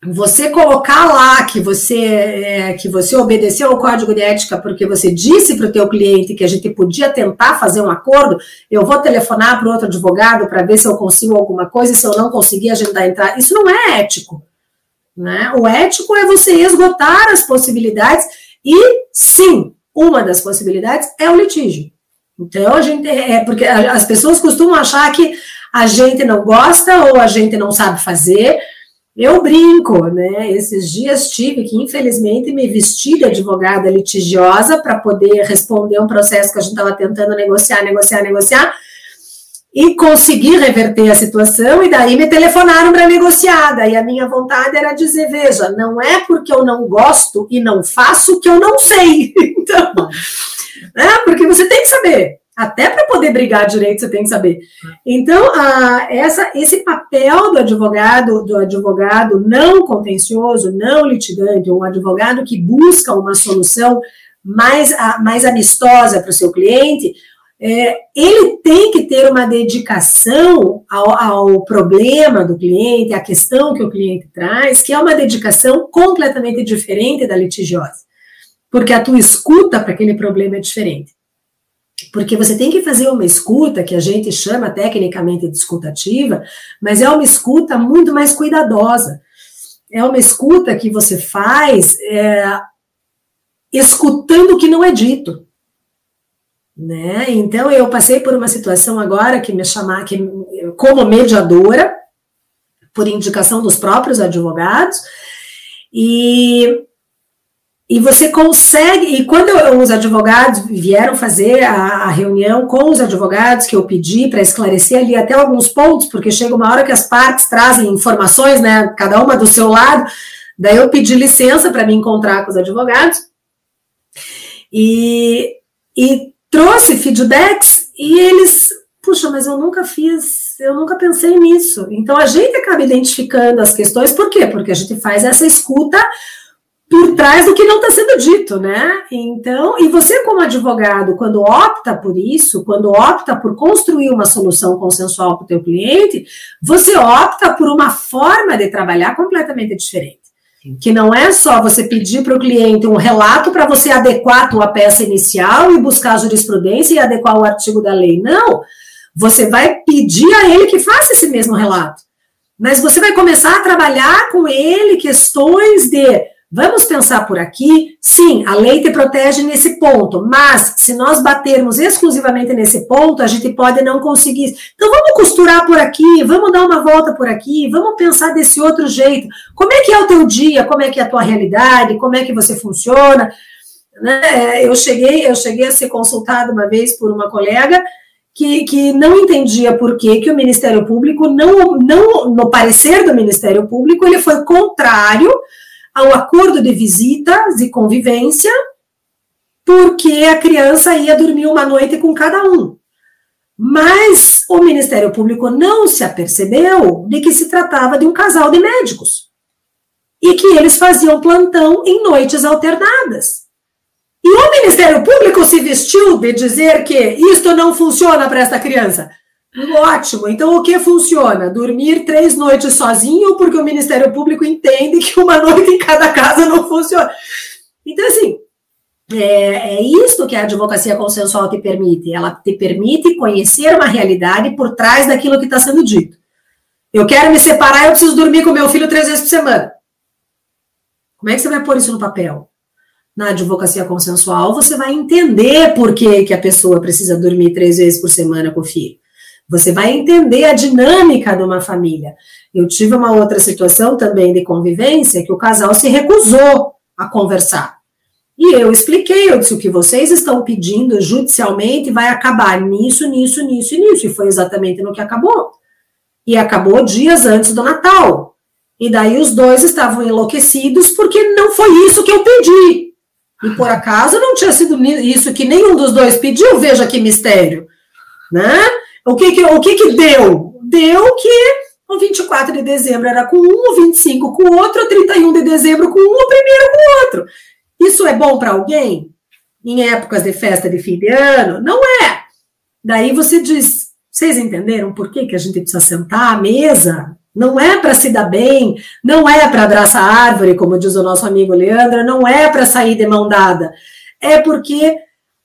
você colocar lá que você é, que você obedeceu ao código de ética porque você disse para o teu cliente que a gente podia tentar fazer um acordo, eu vou telefonar para outro advogado para ver se eu consigo alguma coisa se eu não conseguir a gente vai entrar. Isso não é ético. Né? O ético é você esgotar as possibilidades e sim, uma das possibilidades é o litígio. Então a gente é porque as pessoas costumam achar que a gente não gosta ou a gente não sabe fazer eu brinco, né? Esses dias tive que, infelizmente, me vestir de advogada litigiosa para poder responder um processo que a gente estava tentando negociar, negociar, negociar, e conseguir reverter a situação, e daí me telefonaram para negociar. Daí a minha vontade era dizer: veja, não é porque eu não gosto e não faço que eu não sei. Então, né? Porque você tem que saber. Até para poder brigar direito, você tem que saber. Então, essa, esse papel do advogado, do advogado não contencioso, não litigante, um advogado que busca uma solução mais, mais amistosa para o seu cliente, é, ele tem que ter uma dedicação ao, ao, problema do cliente, à questão que o cliente traz, que é uma dedicação completamente diferente da litigiosa. Porque a tua escuta para aquele problema é diferente. Porque você tem que fazer uma escuta, que a gente chama tecnicamente de escutativa, mas é uma escuta muito mais cuidadosa. É uma escuta que você faz é, escutando o que não é dito. Né? Então eu passei por uma situação agora que me chamar que como mediadora por indicação dos próprios advogados e e você consegue, e quando eu, os advogados vieram fazer a, a, reunião com os advogados que eu pedi para esclarecer ali até alguns pontos, porque chega uma hora que as partes trazem informações, né, cada uma do seu lado, daí eu pedi licença para me encontrar com os advogados, e, e trouxe feedbacks e eles, puxa, mas eu nunca fiz, eu nunca pensei nisso. Então a gente acaba identificando as questões, por quê? Porque a gente faz essa escuta por trás do que não está sendo dito, né? Então, e você como advogado, quando opta por isso, quando opta por construir uma solução consensual para o teu cliente, você opta por uma forma de trabalhar completamente diferente. Que não é só você pedir para o cliente um relato para você adequar a tua peça inicial e buscar a jurisprudência e adequar o artigo da lei. Não. Você vai pedir a ele que faça esse mesmo relato. Mas você vai começar a trabalhar com ele questões de Vamos pensar por aqui, sim, a lei te protege nesse ponto, mas se nós batermos exclusivamente nesse ponto, a gente pode não conseguir. Então vamos costurar por aqui, vamos dar uma volta por aqui, vamos pensar desse outro jeito. Como é que é o teu dia? Como é que é a tua realidade? Como é que você funciona? Né? Eu cheguei, eu cheguei a ser consultada uma vez por uma colega que, que não entendia por que, que o Ministério Público não, não, no parecer do Ministério Público, ele foi contrário ao acordo de visitas e convivência, porque a criança ia dormir uma noite com cada um. Mas o Ministério Público não se apercebeu de que se tratava de um casal de médicos e que eles faziam plantão em noites alternadas. E o Ministério Público se vestiu de dizer que isto não funciona para essa criança. Ótimo. Então, o que funciona? Dormir três noites sozinho, porque o Ministério Público entende que uma noite em cada casa não funciona. Então, assim, é, é isso que a advocacia consensual te permite. Ela te permite conhecer uma realidade por trás daquilo que está sendo dito. Eu quero me separar, eu preciso dormir com meu filho três vezes por semana. Como é que você vai pôr isso no papel? Na advocacia consensual, você vai entender por que, que a pessoa precisa dormir três vezes por semana com o filho. Você vai entender a dinâmica de uma família. Eu tive uma outra situação também de convivência que o casal se recusou a conversar. E eu expliquei, eu disse, o que vocês estão pedindo judicialmente vai acabar nisso, nisso, nisso e nisso. E foi exatamente no que acabou. E acabou dias antes do Natal. E daí os dois estavam enlouquecidos porque não foi isso que eu pedi. E por acaso não tinha sido isso que nenhum dos dois pediu, veja que mistério. Né? O que que, o que, que deu? Deu que o 24 de dezembro era com um, o 25 com o outro, o 31 de dezembro com um, o primeiro com o outro. Isso é bom para alguém? Em épocas de festa de fim de ano? Não é. Daí você diz, vocês entenderam por que, que a gente precisa sentar à mesa? Não é para se dar bem, não é para abraçar a árvore, como diz o nosso amigo Leandro, não é para sair de mão dada. É porque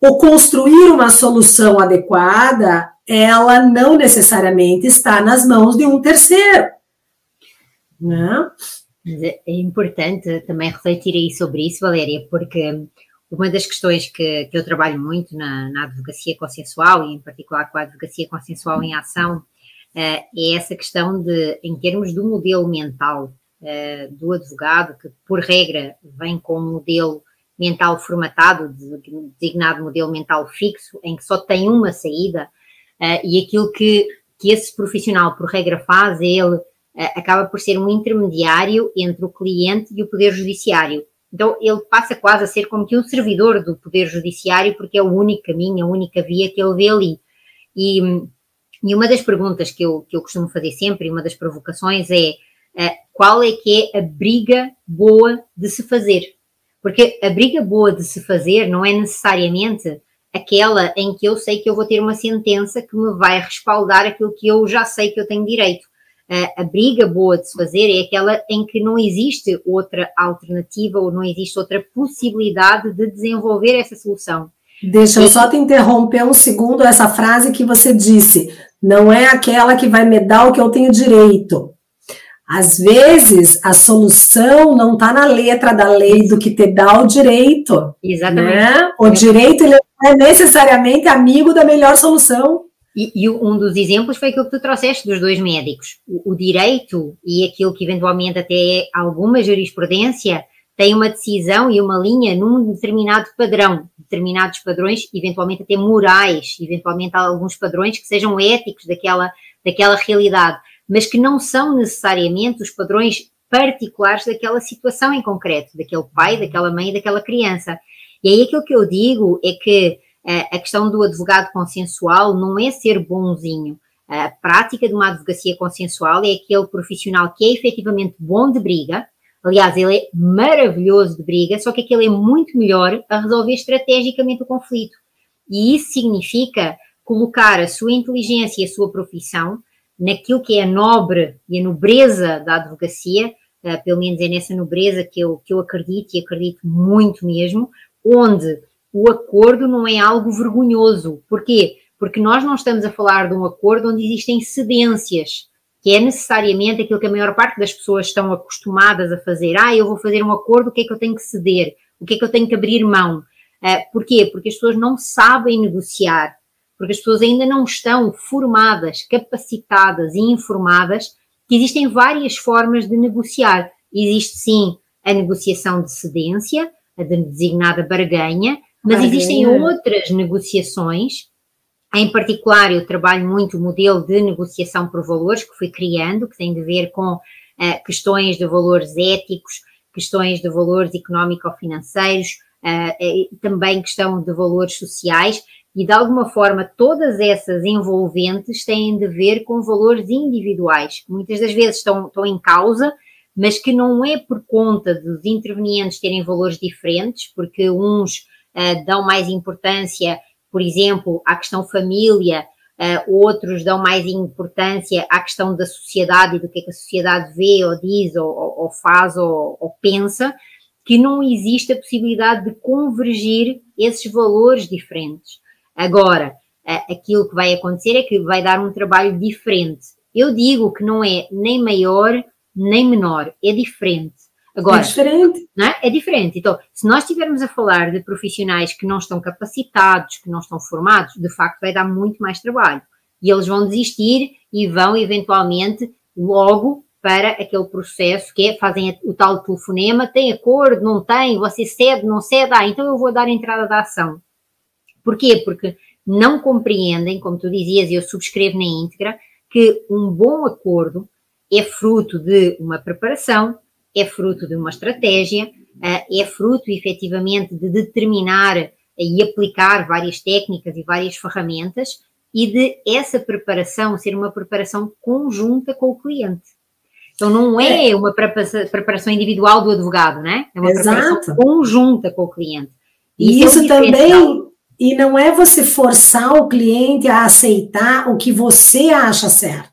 o construir uma solução adequada ela não necessariamente está nas mãos de um terceiro. Não? É, é importante também refletir aí sobre isso, Valéria, porque uma das questões que, que eu trabalho muito na, na, advocacia consensual, e em particular com a advocacia consensual em ação, uh, é essa questão de, em termos do modelo mental uh, do advogado, que por regra vem com um modelo mental formatado, designado modelo mental fixo, em que só tem uma saída, Uh, e aquilo que, que esse profissional, por regra, faz, é ele uh, acaba por ser um intermediário entre o cliente e o Poder Judiciário. Então, ele passa quase a ser como que um servidor do Poder Judiciário, porque é o único caminho, a única via que ele vê ali. E, e uma das perguntas que eu, que eu costumo fazer sempre, uma das provocações é uh, qual é que é a briga boa de se fazer? Porque a briga boa de se fazer não é necessariamente aquela em que eu sei que eu vou ter uma sentença que me vai respaldar aquilo que eu já sei que eu tenho direito. A, a briga boa de se fazer é aquela em que não existe outra alternativa ou não existe outra possibilidade de desenvolver essa solução. Deixa eu só te interromper um segundo essa frase que você disse. Não é aquela que vai me dar o que eu tenho direito. Às vezes, a solução não está na letra da lei do que te dá o direito. Exatamente. Né? O direito ele não é necessariamente amigo da melhor solução. E, e, um dos exemplos foi aquilo que tu trouxeste dos dois médicos. O, o, direito e aquilo que eventualmente até é alguma jurisprudência tem uma decisão e uma linha num determinado padrão, determinados padrões, eventualmente até morais, eventualmente alguns padrões que sejam éticos daquela, daquela realidade mas que não são necessariamente os padrões particulares daquela situação em concreto, daquele pai, daquela mãe, daquela criança. E aí aquilo que eu digo é que uh, a questão do advogado consensual não é ser bonzinho. A prática de uma advocacia consensual é aquele profissional que é efetivamente bom de briga, aliás, ele é maravilhoso de briga, só que aquele é muito melhor a resolver estrategicamente o conflito. E isso significa colocar a sua inteligência e a sua profissão naquilo que é a nobre e a nobreza da advocacia, uh, pelo menos é nessa nobreza que eu, que eu acredito e acredito muito mesmo, onde o acordo não é algo vergonhoso. Porquê? Porque nós não estamos a falar de um acordo onde existem cedências, que é necessariamente aquilo que a maior parte das pessoas estão acostumadas a fazer. Ah, eu vou fazer um acordo, o que é que eu tenho que ceder? O que é que eu tenho que abrir mão? Uh, porquê? Porque as pessoas não sabem negociar porque as pessoas ainda não estão formadas, capacitadas e informadas que existem várias formas de negociar. Existe sim a negociação de cedência, a de designada barganha, mas barganha. existem outras negociações. Em particular, eu trabalho muito o modelo de negociação por valores que fui criando, que tem de ver com uh, questões de valores éticos, questões de valores económico-financeiros, uh, também questão de valores sociais, e de alguma forma todas essas envolventes têm de ver com valores individuais, que muitas das vezes estão, estão em causa, mas que não é por conta dos intervenientes terem valores diferentes, porque uns uh, dão mais importância, por exemplo, à questão família, uh, outros dão mais importância à questão da sociedade e do que, é que a sociedade vê ou diz ou, ou, faz ou, ou pensa, que não existe a possibilidade de convergir esses valores diferentes. Agora, aquilo que vai acontecer é que vai dar um trabalho diferente. Eu digo que não é nem maior nem menor, é diferente. Agora, é diferente. Não é? é diferente. Então, se nós estivermos a falar de profissionais que não estão capacitados, que não estão formados, de facto vai dar muito mais trabalho. E eles vão desistir e vão eventualmente logo para aquele processo que é, fazem o tal telefonema, tem acordo, não tem, você cede, não cede, ah, então eu vou dar entrada da ação. Porquê? Porque não compreendem, como tu dizias, e eu subscrevo na íntegra, que um bom acordo é fruto de uma preparação, é fruto de uma estratégia, eh, é fruto efetivamente de determinar e aplicar várias técnicas e várias ferramentas e de essa preparação ser uma preparação conjunta com o cliente. Então não é, é. uma preparação individual do advogado, né? É uma Exato. preparação conjunta com o cliente. E isso, isso é também e não é você forçar o cliente a aceitar o que você acha certo.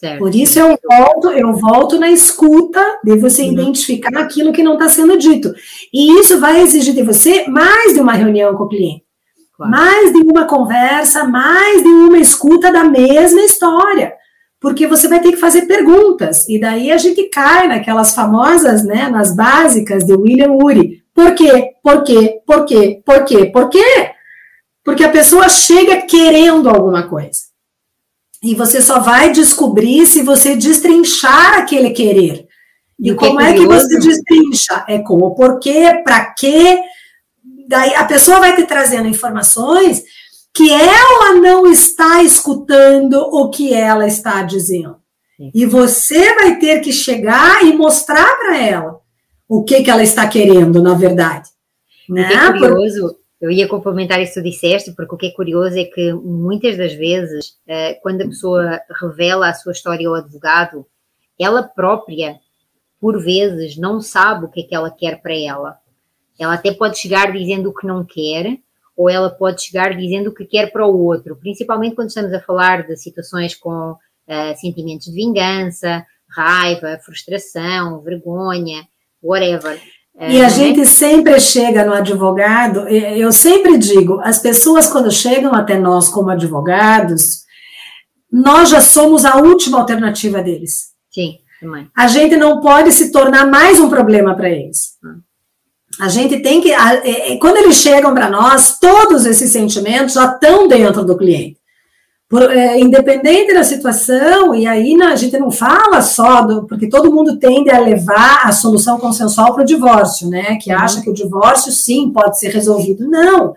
certo. Por isso eu volto, eu volto na escuta de você uhum. identificar aquilo que não está sendo dito. E isso vai exigir de você mais de uma reunião com o cliente. Claro. Mais de uma conversa, mais de uma escuta da mesma história. Porque você vai ter que fazer perguntas. E daí a gente cai naquelas famosas, né, nas básicas de William Ury. Por quê? Por quê? Por quê? Por quê? Por quê? Porque a pessoa chega querendo alguma coisa. E você só vai descobrir se você destrinchar aquele querer. E, e como é, é que você destrincha? É com o porquê, para quê. Daí a pessoa vai te trazendo informações que ela não está escutando o que ela está dizendo. E você vai ter que chegar e mostrar para ela o que, que ela está querendo, na verdade. Né? É curioso, eu ia complementar isso que tu disseste, porque o que é curioso é que muitas das vezes, eh, quando a pessoa revela a sua história ao advogado, ela própria, por vezes, não sabe o que é que ela quer para ela. Ela até pode chegar dizendo o que não quer, ou ela pode chegar dizendo o que quer para o outro, principalmente quando estamos a falar de situações com uh, sentimentos de vingança, raiva, frustração, vergonha, whatever. E a gente sempre chega no advogado, eu sempre digo, as pessoas quando chegam até nós como advogados, nós já somos a última alternativa deles. Sim, também. A gente não pode se tornar mais um problema para eles. Hum. A gente tem que, quando eles chegam para nós, todos esses sentimentos já estão dentro do cliente. Por, é, independente da situação, e aí a gente não fala só, do, porque todo mundo tende a levar a solução consensual para o divórcio, né? Que uhum. acha que o divórcio sim pode ser resolvido. Não.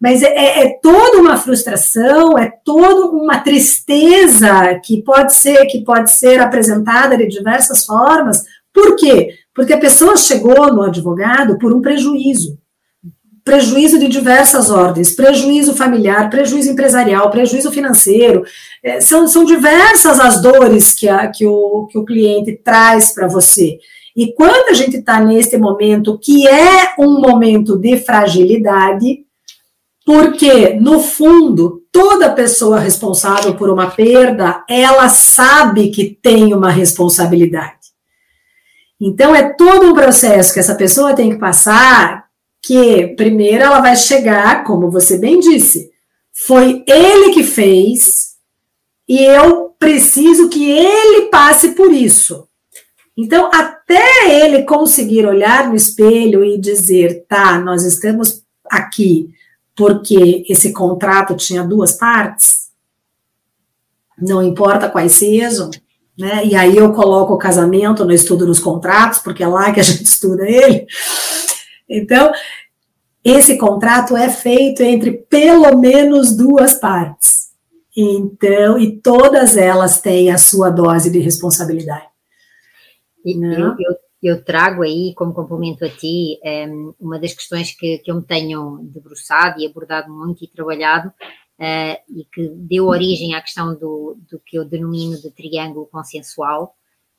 Mas é, é, é toda uma frustração, é toda uma tristeza que pode ser, que pode ser apresentada de diversas formas. Por quê? Porque a pessoa chegou no advogado por um prejuízo prejuízo de diversas ordens, prejuízo familiar, prejuízo empresarial, prejuízo financeiro, é, são, são diversas as dores que, a, que, o, que o cliente traz para você. E quando a gente está nesse momento, que é um momento de fragilidade, porque, no fundo, toda pessoa responsável por uma perda, ela sabe que tem uma responsabilidade. Então, é todo um processo que essa pessoa tem que passar que primeiro ela vai chegar, como você bem disse, foi ele que fez e eu preciso que ele passe por isso. Então, até ele conseguir olhar no espelho e dizer, tá, nós estamos aqui porque esse contrato tinha duas partes, não importa quais sejam, né? E aí eu coloco o casamento no estudo dos contratos, porque é lá que a gente estuda ele. Então, esse contrato é feito entre pelo menos duas partes. Então, e todas elas têm a sua dose de responsabilidade. Eu, eu, eu, trago aí, como complemento a ti, eh, uma das questões que, que eu me tenho debruçado e abordado muito e trabalhado, uh, e que deu origem à questão do, do que eu denomino de triângulo consensual,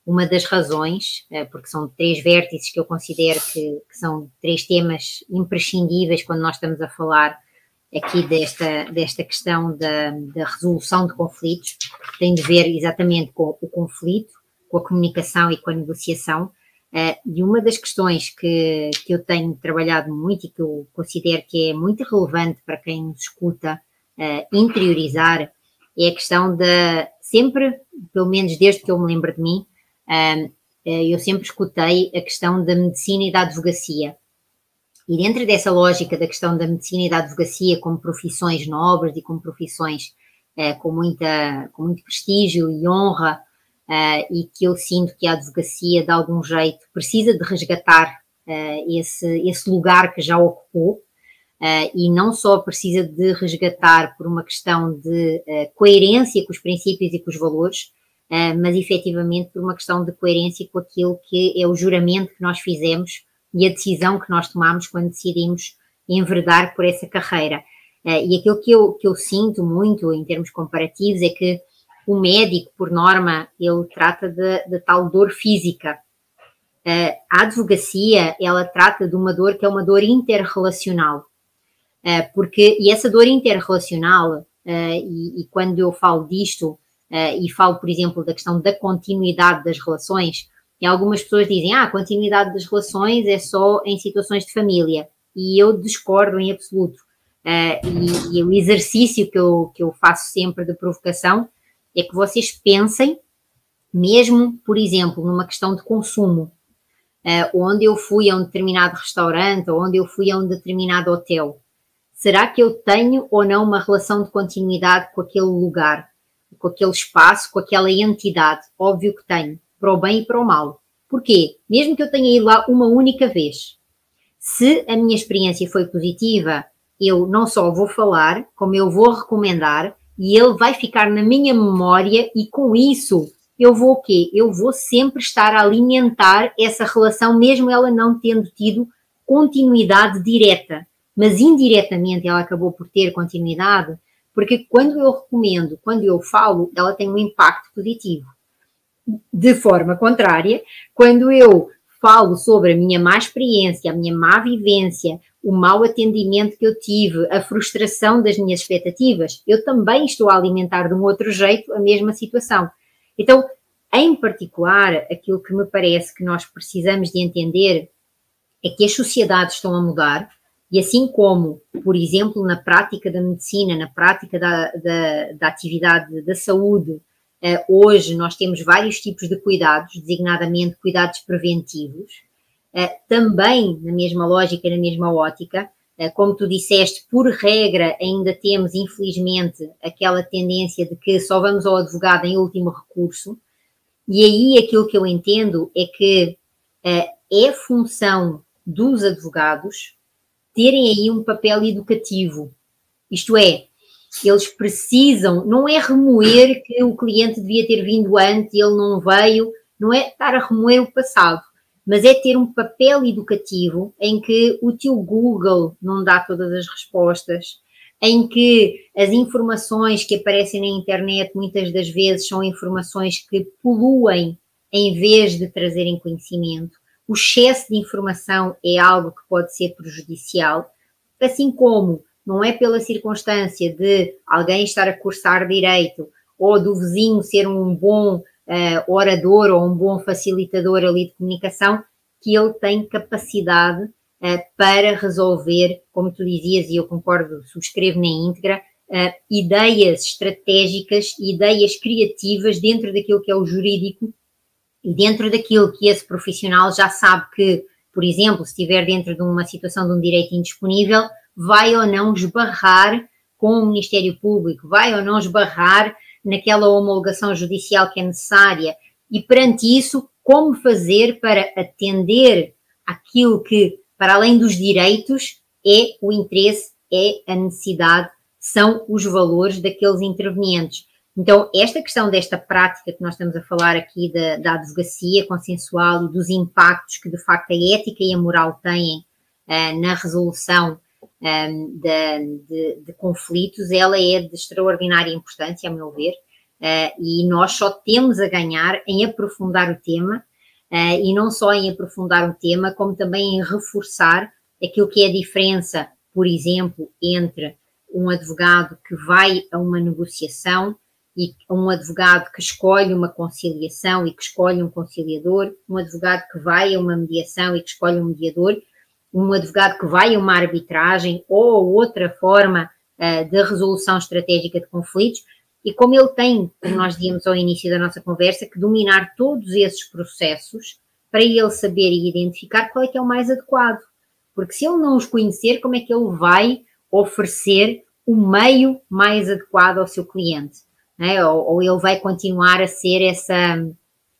uma das razões, eh, porque são três vértices que eu considero que, que, são três temas imprescindíveis quando nós estamos a falar aqui desta, desta questão da, da resolução de conflitos, tem de ver exatamente com o conflito, com a comunicação e com a negociação. Eh, e uma das questões que, que eu tenho trabalhado muito e que eu considero que é muito relevante para quem nos escuta eh, interiorizar é a questão da sempre, pelo menos desde que eu me lembro de mim, eu sempre escutei a questão da medicina e da advocacia. E dentro dessa lógica da questão da medicina e da advocacia como profissões nobres e como profissões eh, com, muita, com muito prestígio e honra, eh, e que eu sinto que a advocacia, de algum jeito, precisa de resgatar esse, esse lugar que já ocupou, e não só precisa de resgatar por uma questão de coerência com os princípios e com os valores, uh, mas efetivamente por uma questão de coerência com aquilo que é o juramento que nós fizemos e a decisão que nós tomamos quando decidimos enverdar por essa carreira. Uh, e aquilo que eu, que eu sinto muito em termos comparativos é que o médico, por norma, ele trata de tal dor física. Uh, a advocacia, ela trata de uma dor que é uma dor interrelacional. Porque, e essa dor interrelacional, e, e, quando eu falo disto, e falo, por exemplo, da questão da continuidade das relações, e algumas pessoas dizem, ah, a continuidade das relações é só em situações de família, e eu discordo em absoluto. Uh, e, e, o exercício que eu, que eu faço sempre de provocação é que vocês pensem, mesmo, por exemplo, numa questão de consumo, uh, onde eu fui a um determinado restaurante, ou onde eu fui a um determinado hotel, será que eu tenho ou não uma relação de continuidade com aquele lugar? Com aquele espaço, com aquela entidade. Óbvio que tenho, para o bem e para o mal. Porquê? Mesmo que eu tenha ido lá uma única vez, se a minha experiência foi positiva, eu não só vou falar, como eu vou recomendar e ele vai ficar na minha memória e com isso eu vou o quê? Eu vou sempre estar a alimentar essa relação, mesmo ela não tendo tido continuidade direta, mas indiretamente ela acabou por ter continuidade, porque quando eu recomendo, quando eu falo, ela tem um impacto positivo. De forma contrária, quando eu falo sobre a minha má experiência, a minha má vivência, o mau atendimento que eu tive, a frustração das minhas expectativas, eu também estou a alimentar de um outro jeito a mesma situação. Então, em particular, aquilo que me parece que nós precisamos de entender é que as sociedades estão a mudar e assim como, por exemplo, na prática da medicina, na prática da, da, da atividade da saúde, eh, hoje nós temos vários tipos de cuidados, designadamente cuidados preventivos, eh, também na mesma lógica, na mesma ótica, eh, como tu disseste, por regra ainda temos, infelizmente, aquela tendência de que só vamos ao advogado em último recurso, e aí aquilo que eu entendo é que é função dos advogados terem aí um papel educativo. Isto é, eles precisam, não é remoer que o cliente devia ter vindo antes e ele não veio, não é estar a remoer o passado, mas é ter um papel educativo em que o teu Google não dá todas as respostas, em que as informações que aparecem na internet muitas das vezes são informações que poluem em vez de trazerem conhecimento o excesso de informação é algo que pode ser prejudicial, assim como não é pela circunstância de alguém estar a cursar direito ou do vizinho ser um bom uh, orador ou um bom facilitador ali de comunicação que ele tem capacidade uh, para resolver, como tu dizias, e eu concordo, subscrevo na íntegra, uh, ideias estratégicas, ideias criativas dentro daquilo que é o jurídico dentro daquilo que esse profissional já sabe que, por exemplo, se estiver dentro de uma situação de um direito indisponível, vai ou não esbarrar com o Ministério Público, vai ou não esbarrar naquela homologação judicial que é necessária. E perante isso, como fazer para atender aquilo que, para além dos direitos, é o interesse, é a necessidade, são os valores daqueles intervenientes. Então, esta questão desta prática que nós estamos a falar aqui da, da advocacia consensual e dos impactos que de facto a ética e a moral têm uh, na resolução um, ehm, de, de, de, conflitos, ela é de extraordinária importância, a meu ver, uh, e nós só temos a ganhar em aprofundar o tema, uh, e não só em aprofundar o tema, como também em reforçar aquilo que é a diferença, por exemplo, entre um advogado que vai a uma negociação e um advogado que escolhe uma conciliação e que escolhe um conciliador, um advogado que vai a uma mediação e que escolhe um mediador, um advogado que vai a uma arbitragem ou outra forma uh, de resolução estratégica de conflitos, e como ele tem, como nós dizíamos ao início da nossa conversa, que dominar todos esses processos para ele saber e identificar qual é que é o mais adequado. Porque se ele não os conhecer, como é que ele vai oferecer o meio mais adequado ao seu cliente? Né? ou, ou ele vai continuar a ser essa,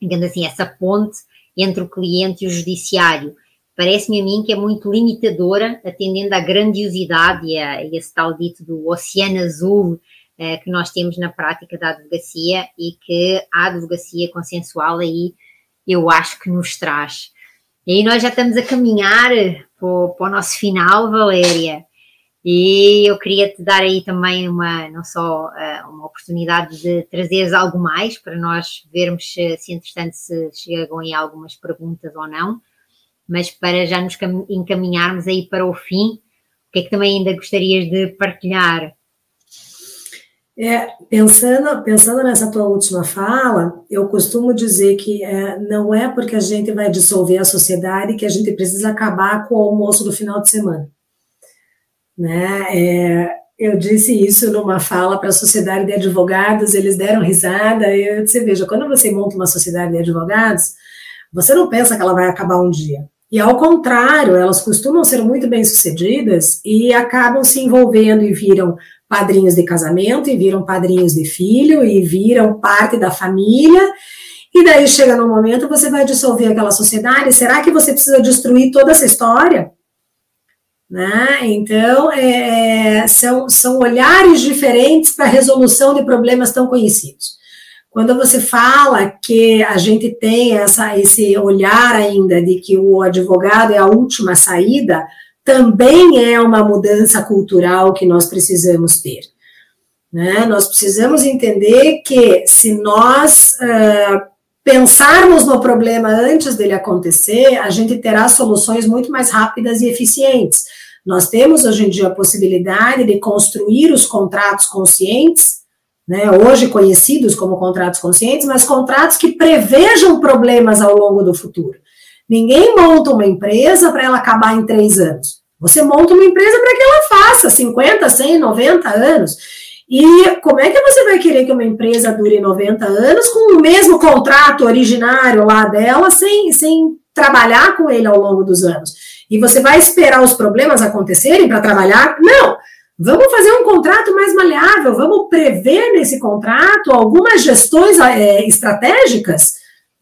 digamos assim, essa ponte entre o cliente e o judiciário. Parece-me a mim que é muito limitadora, atendendo à grandiosidade e a, esse tal dito do oceano azul eh, que nós temos na prática da advocacia e que a advocacia consensual aí eu acho que nos traz. E aí nós já estamos a caminhar para o, para o nosso final, Valéria. E eu queria te dar aí também uma, não só uh, uma oportunidade de trazeres algo mais para nós vermos se, se entretanto se chegam aí algumas perguntas ou não, mas para já nos encaminharmos aí para o fim, o que é que também ainda gostarias de partilhar? É, pensando, pensando nessa tua última fala, eu costumo dizer que é, não é porque a gente vai dissolver a sociedade que a gente precisa acabar com o almoço do final de semana. Né? É, eu disse isso numa fala para a sociedade de advogados, eles deram risada. Eu disse: veja, quando você monta uma sociedade de advogados, você não pensa que ela vai acabar um dia. E ao contrário, elas costumam ser muito bem sucedidas e acabam se envolvendo e viram padrinhos de casamento, e viram padrinhos de filho, e viram parte da família. E daí chega no momento, você vai dissolver aquela sociedade. Será que você precisa destruir toda essa história? Né? Então, é, são, são olhares diferentes para a resolução de problemas tão conhecidos. Quando você fala que a gente tem essa, esse olhar ainda de que o advogado é a última saída, também é uma mudança cultural que nós precisamos ter. Né? Nós precisamos entender que se nós uh, pensarmos no problema antes dele acontecer, a gente terá soluções muito mais rápidas e eficientes. Nós temos hoje em dia a possibilidade de construir os contratos conscientes, né, hoje conhecidos como contratos conscientes, mas contratos que prevejam problemas ao longo do futuro. Ninguém monta uma empresa para ela acabar em três anos. Você monta uma empresa para que ela faça 50, 100, 90 anos. E como é que você vai querer que uma empresa dure 90 anos com o mesmo contrato originário lá dela, sem, sem trabalhar com ele ao longo dos anos? E você vai esperar os problemas acontecerem para trabalhar? Não! Vamos fazer um contrato mais maleável, vamos prever nesse contrato algumas gestões é, estratégicas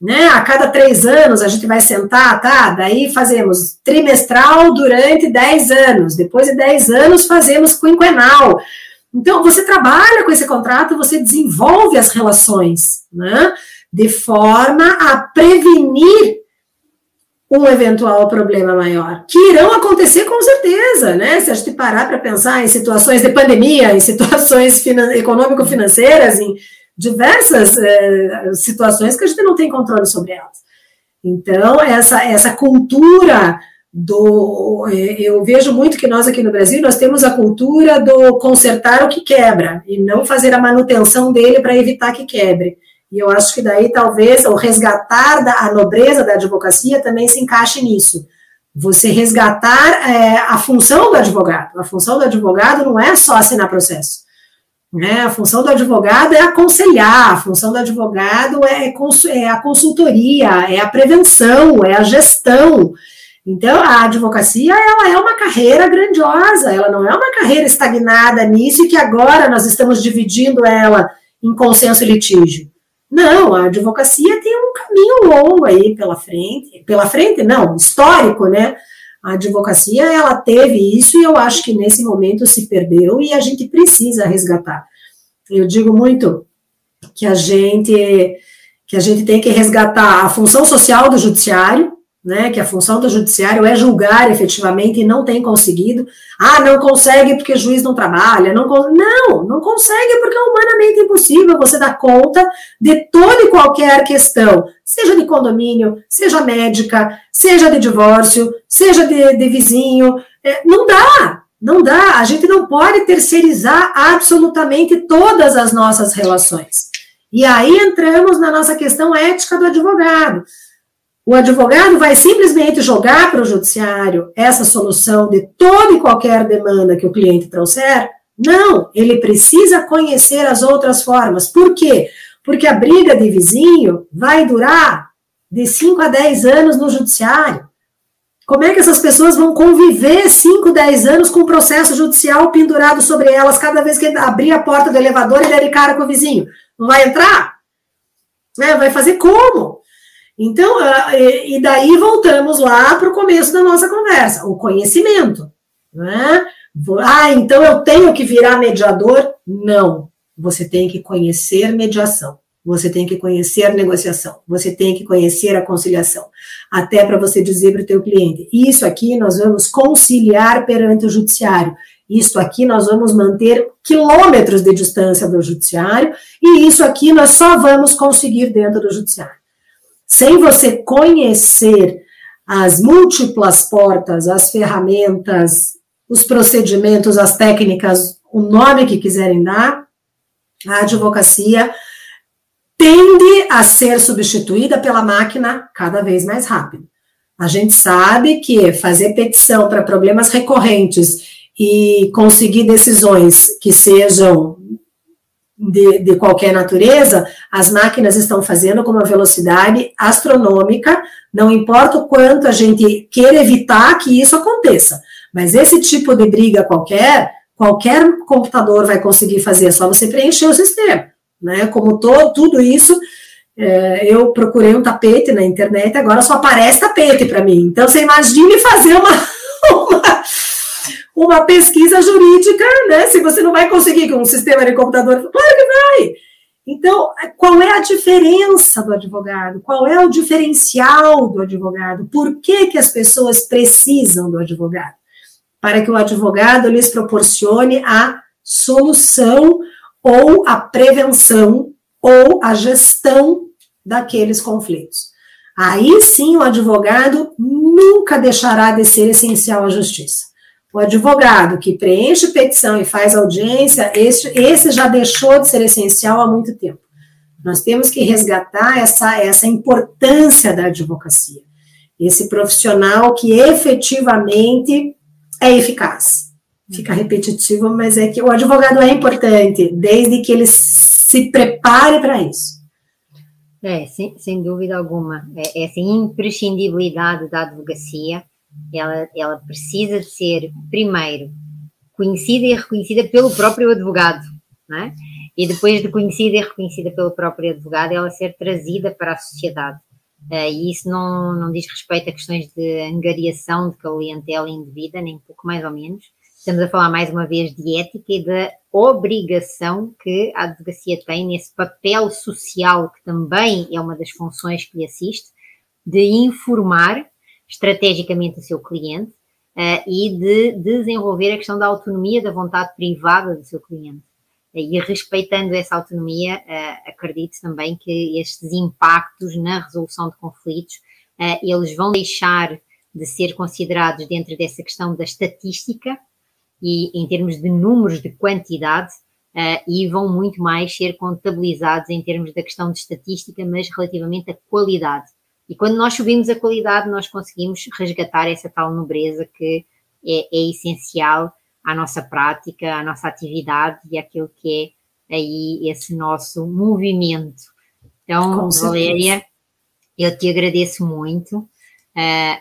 né? A cada três anos a gente vai sentar, tá? Daí fazemos trimestral durante dez anos, depois de dez anos fazemos quinquenal. Então, você trabalha com esse contrato, você desenvolve as relações, né? De forma a prevenir um eventual problema maior, que irão acontecer com certeza, né? Se a gente parar para pensar em situações de pandemia, em situações econômico-financeiras, em diversas é, situações que a gente não tem controle sobre elas. Então, essa, essa cultura do. Eh, eu vejo muito que nós aqui no Brasil nós temos a cultura do consertar o que quebra e não fazer a manutenção dele para evitar que quebre. E eu acho que daí talvez o resgatar da, a nobreza da advocacia também se encaixe nisso. Você resgatar é, a função do advogado. A função do advogado não é só assinar processo. Né? A função do advogado é aconselhar, a função do advogado é, é a consultoria, é a prevenção, é a gestão. Então, a advocacia ela é uma carreira grandiosa, ela não é uma carreira estagnada nisso e que agora nós estamos dividindo ela em consenso e litígio. Não, a advocacia tem um caminho longo aí pela frente, pela frente não, histórico, né? A advocacia, ela teve isso e eu acho que nesse momento se perdeu e a gente precisa resgatar. Eu digo muito que a gente que a gente tem que resgatar a função social do judiciário, né, que a função do judiciário é julgar efetivamente e não tem conseguido. Ah, não consegue porque o juiz não trabalha. Não, não, não consegue porque é humanamente impossível você dar conta de toda e qualquer questão, seja de condomínio, seja médica, seja de divórcio, seja de, de vizinho. É, não dá, não dá. A gente não pode terceirizar absolutamente todas as nossas relações. E aí entramos na nossa questão ética do advogado. O advogado vai simplesmente jogar para o judiciário essa solução de toda e qualquer demanda que o cliente trouxer? Não, ele precisa conhecer as outras formas. Por quê? Porque a briga de vizinho vai durar de 5 a 10 anos no judiciário. Como é que essas pessoas vão conviver 5, 10 anos com o processo judicial pendurado sobre elas cada vez que abrir a porta do elevador e der cara com o vizinho? Não vai entrar? É, vai fazer como? Então, e daí voltamos lá para o começo da nossa conversa, o conhecimento. Né? Ah, então eu tenho que virar mediador? Não. Você tem que conhecer mediação. Você tem que conhecer negociação. Você tem que conhecer a conciliação. Até para você dizer para o teu cliente, isso aqui nós vamos conciliar perante o judiciário. Isso aqui nós vamos manter quilômetros de distância do judiciário e isso aqui nós só vamos conseguir dentro do judiciário sem você conhecer as múltiplas portas, as ferramentas, os procedimentos, as técnicas, o nome que quiserem dar, a advocacia tende a ser substituída pela máquina cada vez mais rápido. A gente sabe que fazer petição para problemas recorrentes e conseguir decisões que sejam de, de qualquer natureza, as máquinas estão fazendo com uma velocidade astronômica, não importa o quanto a gente queira evitar que isso aconteça. Mas esse tipo de briga qualquer, qualquer computador vai conseguir fazer, é só você preencher o sistema. Né? Como to, tudo isso, é, eu procurei um tapete na internet, agora só aparece tapete para mim. Então, você imagine fazer uma, uma uma pesquisa jurídica, né? Se você não vai conseguir com um sistema de computador, claro que vai. Então, qual é a diferença do advogado? Qual é o diferencial do advogado? Por que, que as pessoas precisam do advogado? Para que o advogado lhes proporcione a solução ou a prevenção ou a gestão daqueles conflitos. Aí sim o advogado nunca deixará de ser essencial à justiça. O advogado que preenche petição e faz audiência, esse, esse já deixou de ser essencial há muito tempo. Nós temos que resgatar essa, essa importância da advocacia. Esse profissional que efetivamente é eficaz. Fica repetitivo, mas é que o advogado é importante, desde que ele se prepare para isso. É, sem, sem dúvida alguma. É, essa imprescindibilidade da advocacia, ela, ela precisa de ser, primeiro, conhecida e reconhecida pelo próprio advogado, não é? e depois de conhecida e reconhecida pelo próprio advogado, ela ser trazida para a sociedade. Uh, e isso não, não diz respeito a questões de angariação de clientela indevida, nem pouco mais ou menos. Estamos a falar mais uma vez de ética e da obrigação que a advocacia tem nesse papel social, que também é uma das funções que lhe assiste, de informar estrategicamente o seu cliente uh, e de desenvolver a questão da autonomia da vontade privada do seu cliente e respeitando essa autonomia, uh, acredito também que estes impactos na resolução de conflitos, eles vão deixar de ser considerados dentro dessa questão da estatística e em termos de números de quantidade uh, e vão muito mais ser contabilizados em termos da questão de estatística, mas relativamente à qualidade. E quando nós subimos a qualidade, nós conseguimos resgatar essa tal nobreza que é, é essencial à nossa prática, à nossa atividade e aquilo que é aí esse nosso movimento. Então, Valéria, eu te agradeço muito uh,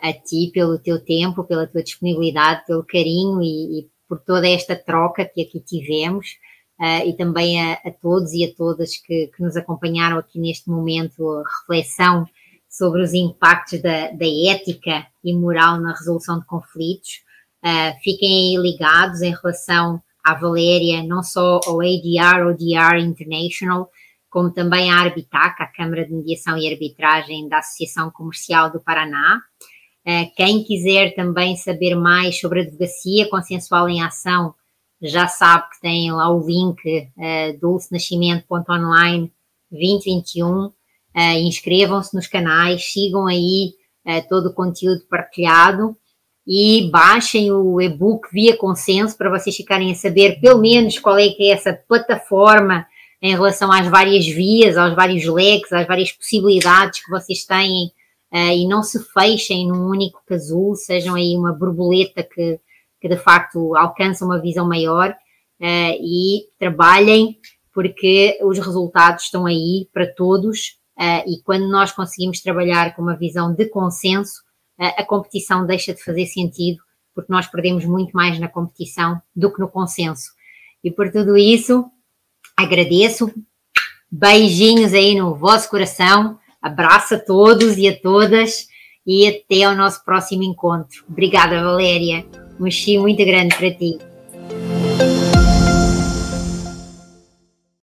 a ti pelo teu tempo, pela tua disponibilidade, pelo carinho e, e por toda esta troca que aqui tivemos. Uh, e também a, a, todos e a todas que, que, nos acompanharam aqui neste momento, a reflexão sobre os impactos da, da ética e moral na resolução de conflitos. Uh, fiquem ligados em relação à Valéria, não só ao ADR, ODR International, como também à Arbitac, a Câmara de Mediação e Arbitragem da Associação Comercial do Paraná. Uh, quem quiser também saber mais sobre advocacia consensual em ação, já sabe que tem lá o link uh, dulcenascimento.online 2021. Uh, Inscrevam-se nos canais, sigam aí uh, todo o conteúdo partilhado e baixem o e-book via consenso para vocês ficarem a saber pelo menos qual é que é essa plataforma em relação às várias vias, aos vários leques, às várias possibilidades que vocês têm uh, e não se fechem num único casulo, sejam aí uma borboleta que, que de facto alcança uma visão maior uh, e trabalhem porque os resultados estão aí para todos e quando nós conseguimos trabalhar com uma visão de consenso, a competição deixa de fazer sentido, porque nós perdemos muito mais na competição do que no consenso. E por tudo isso, agradeço, beijinhos aí no vosso coração, abraço a todos e a todas e até ao nosso próximo encontro. Obrigada, Valéria. Um chi muito grande para ti.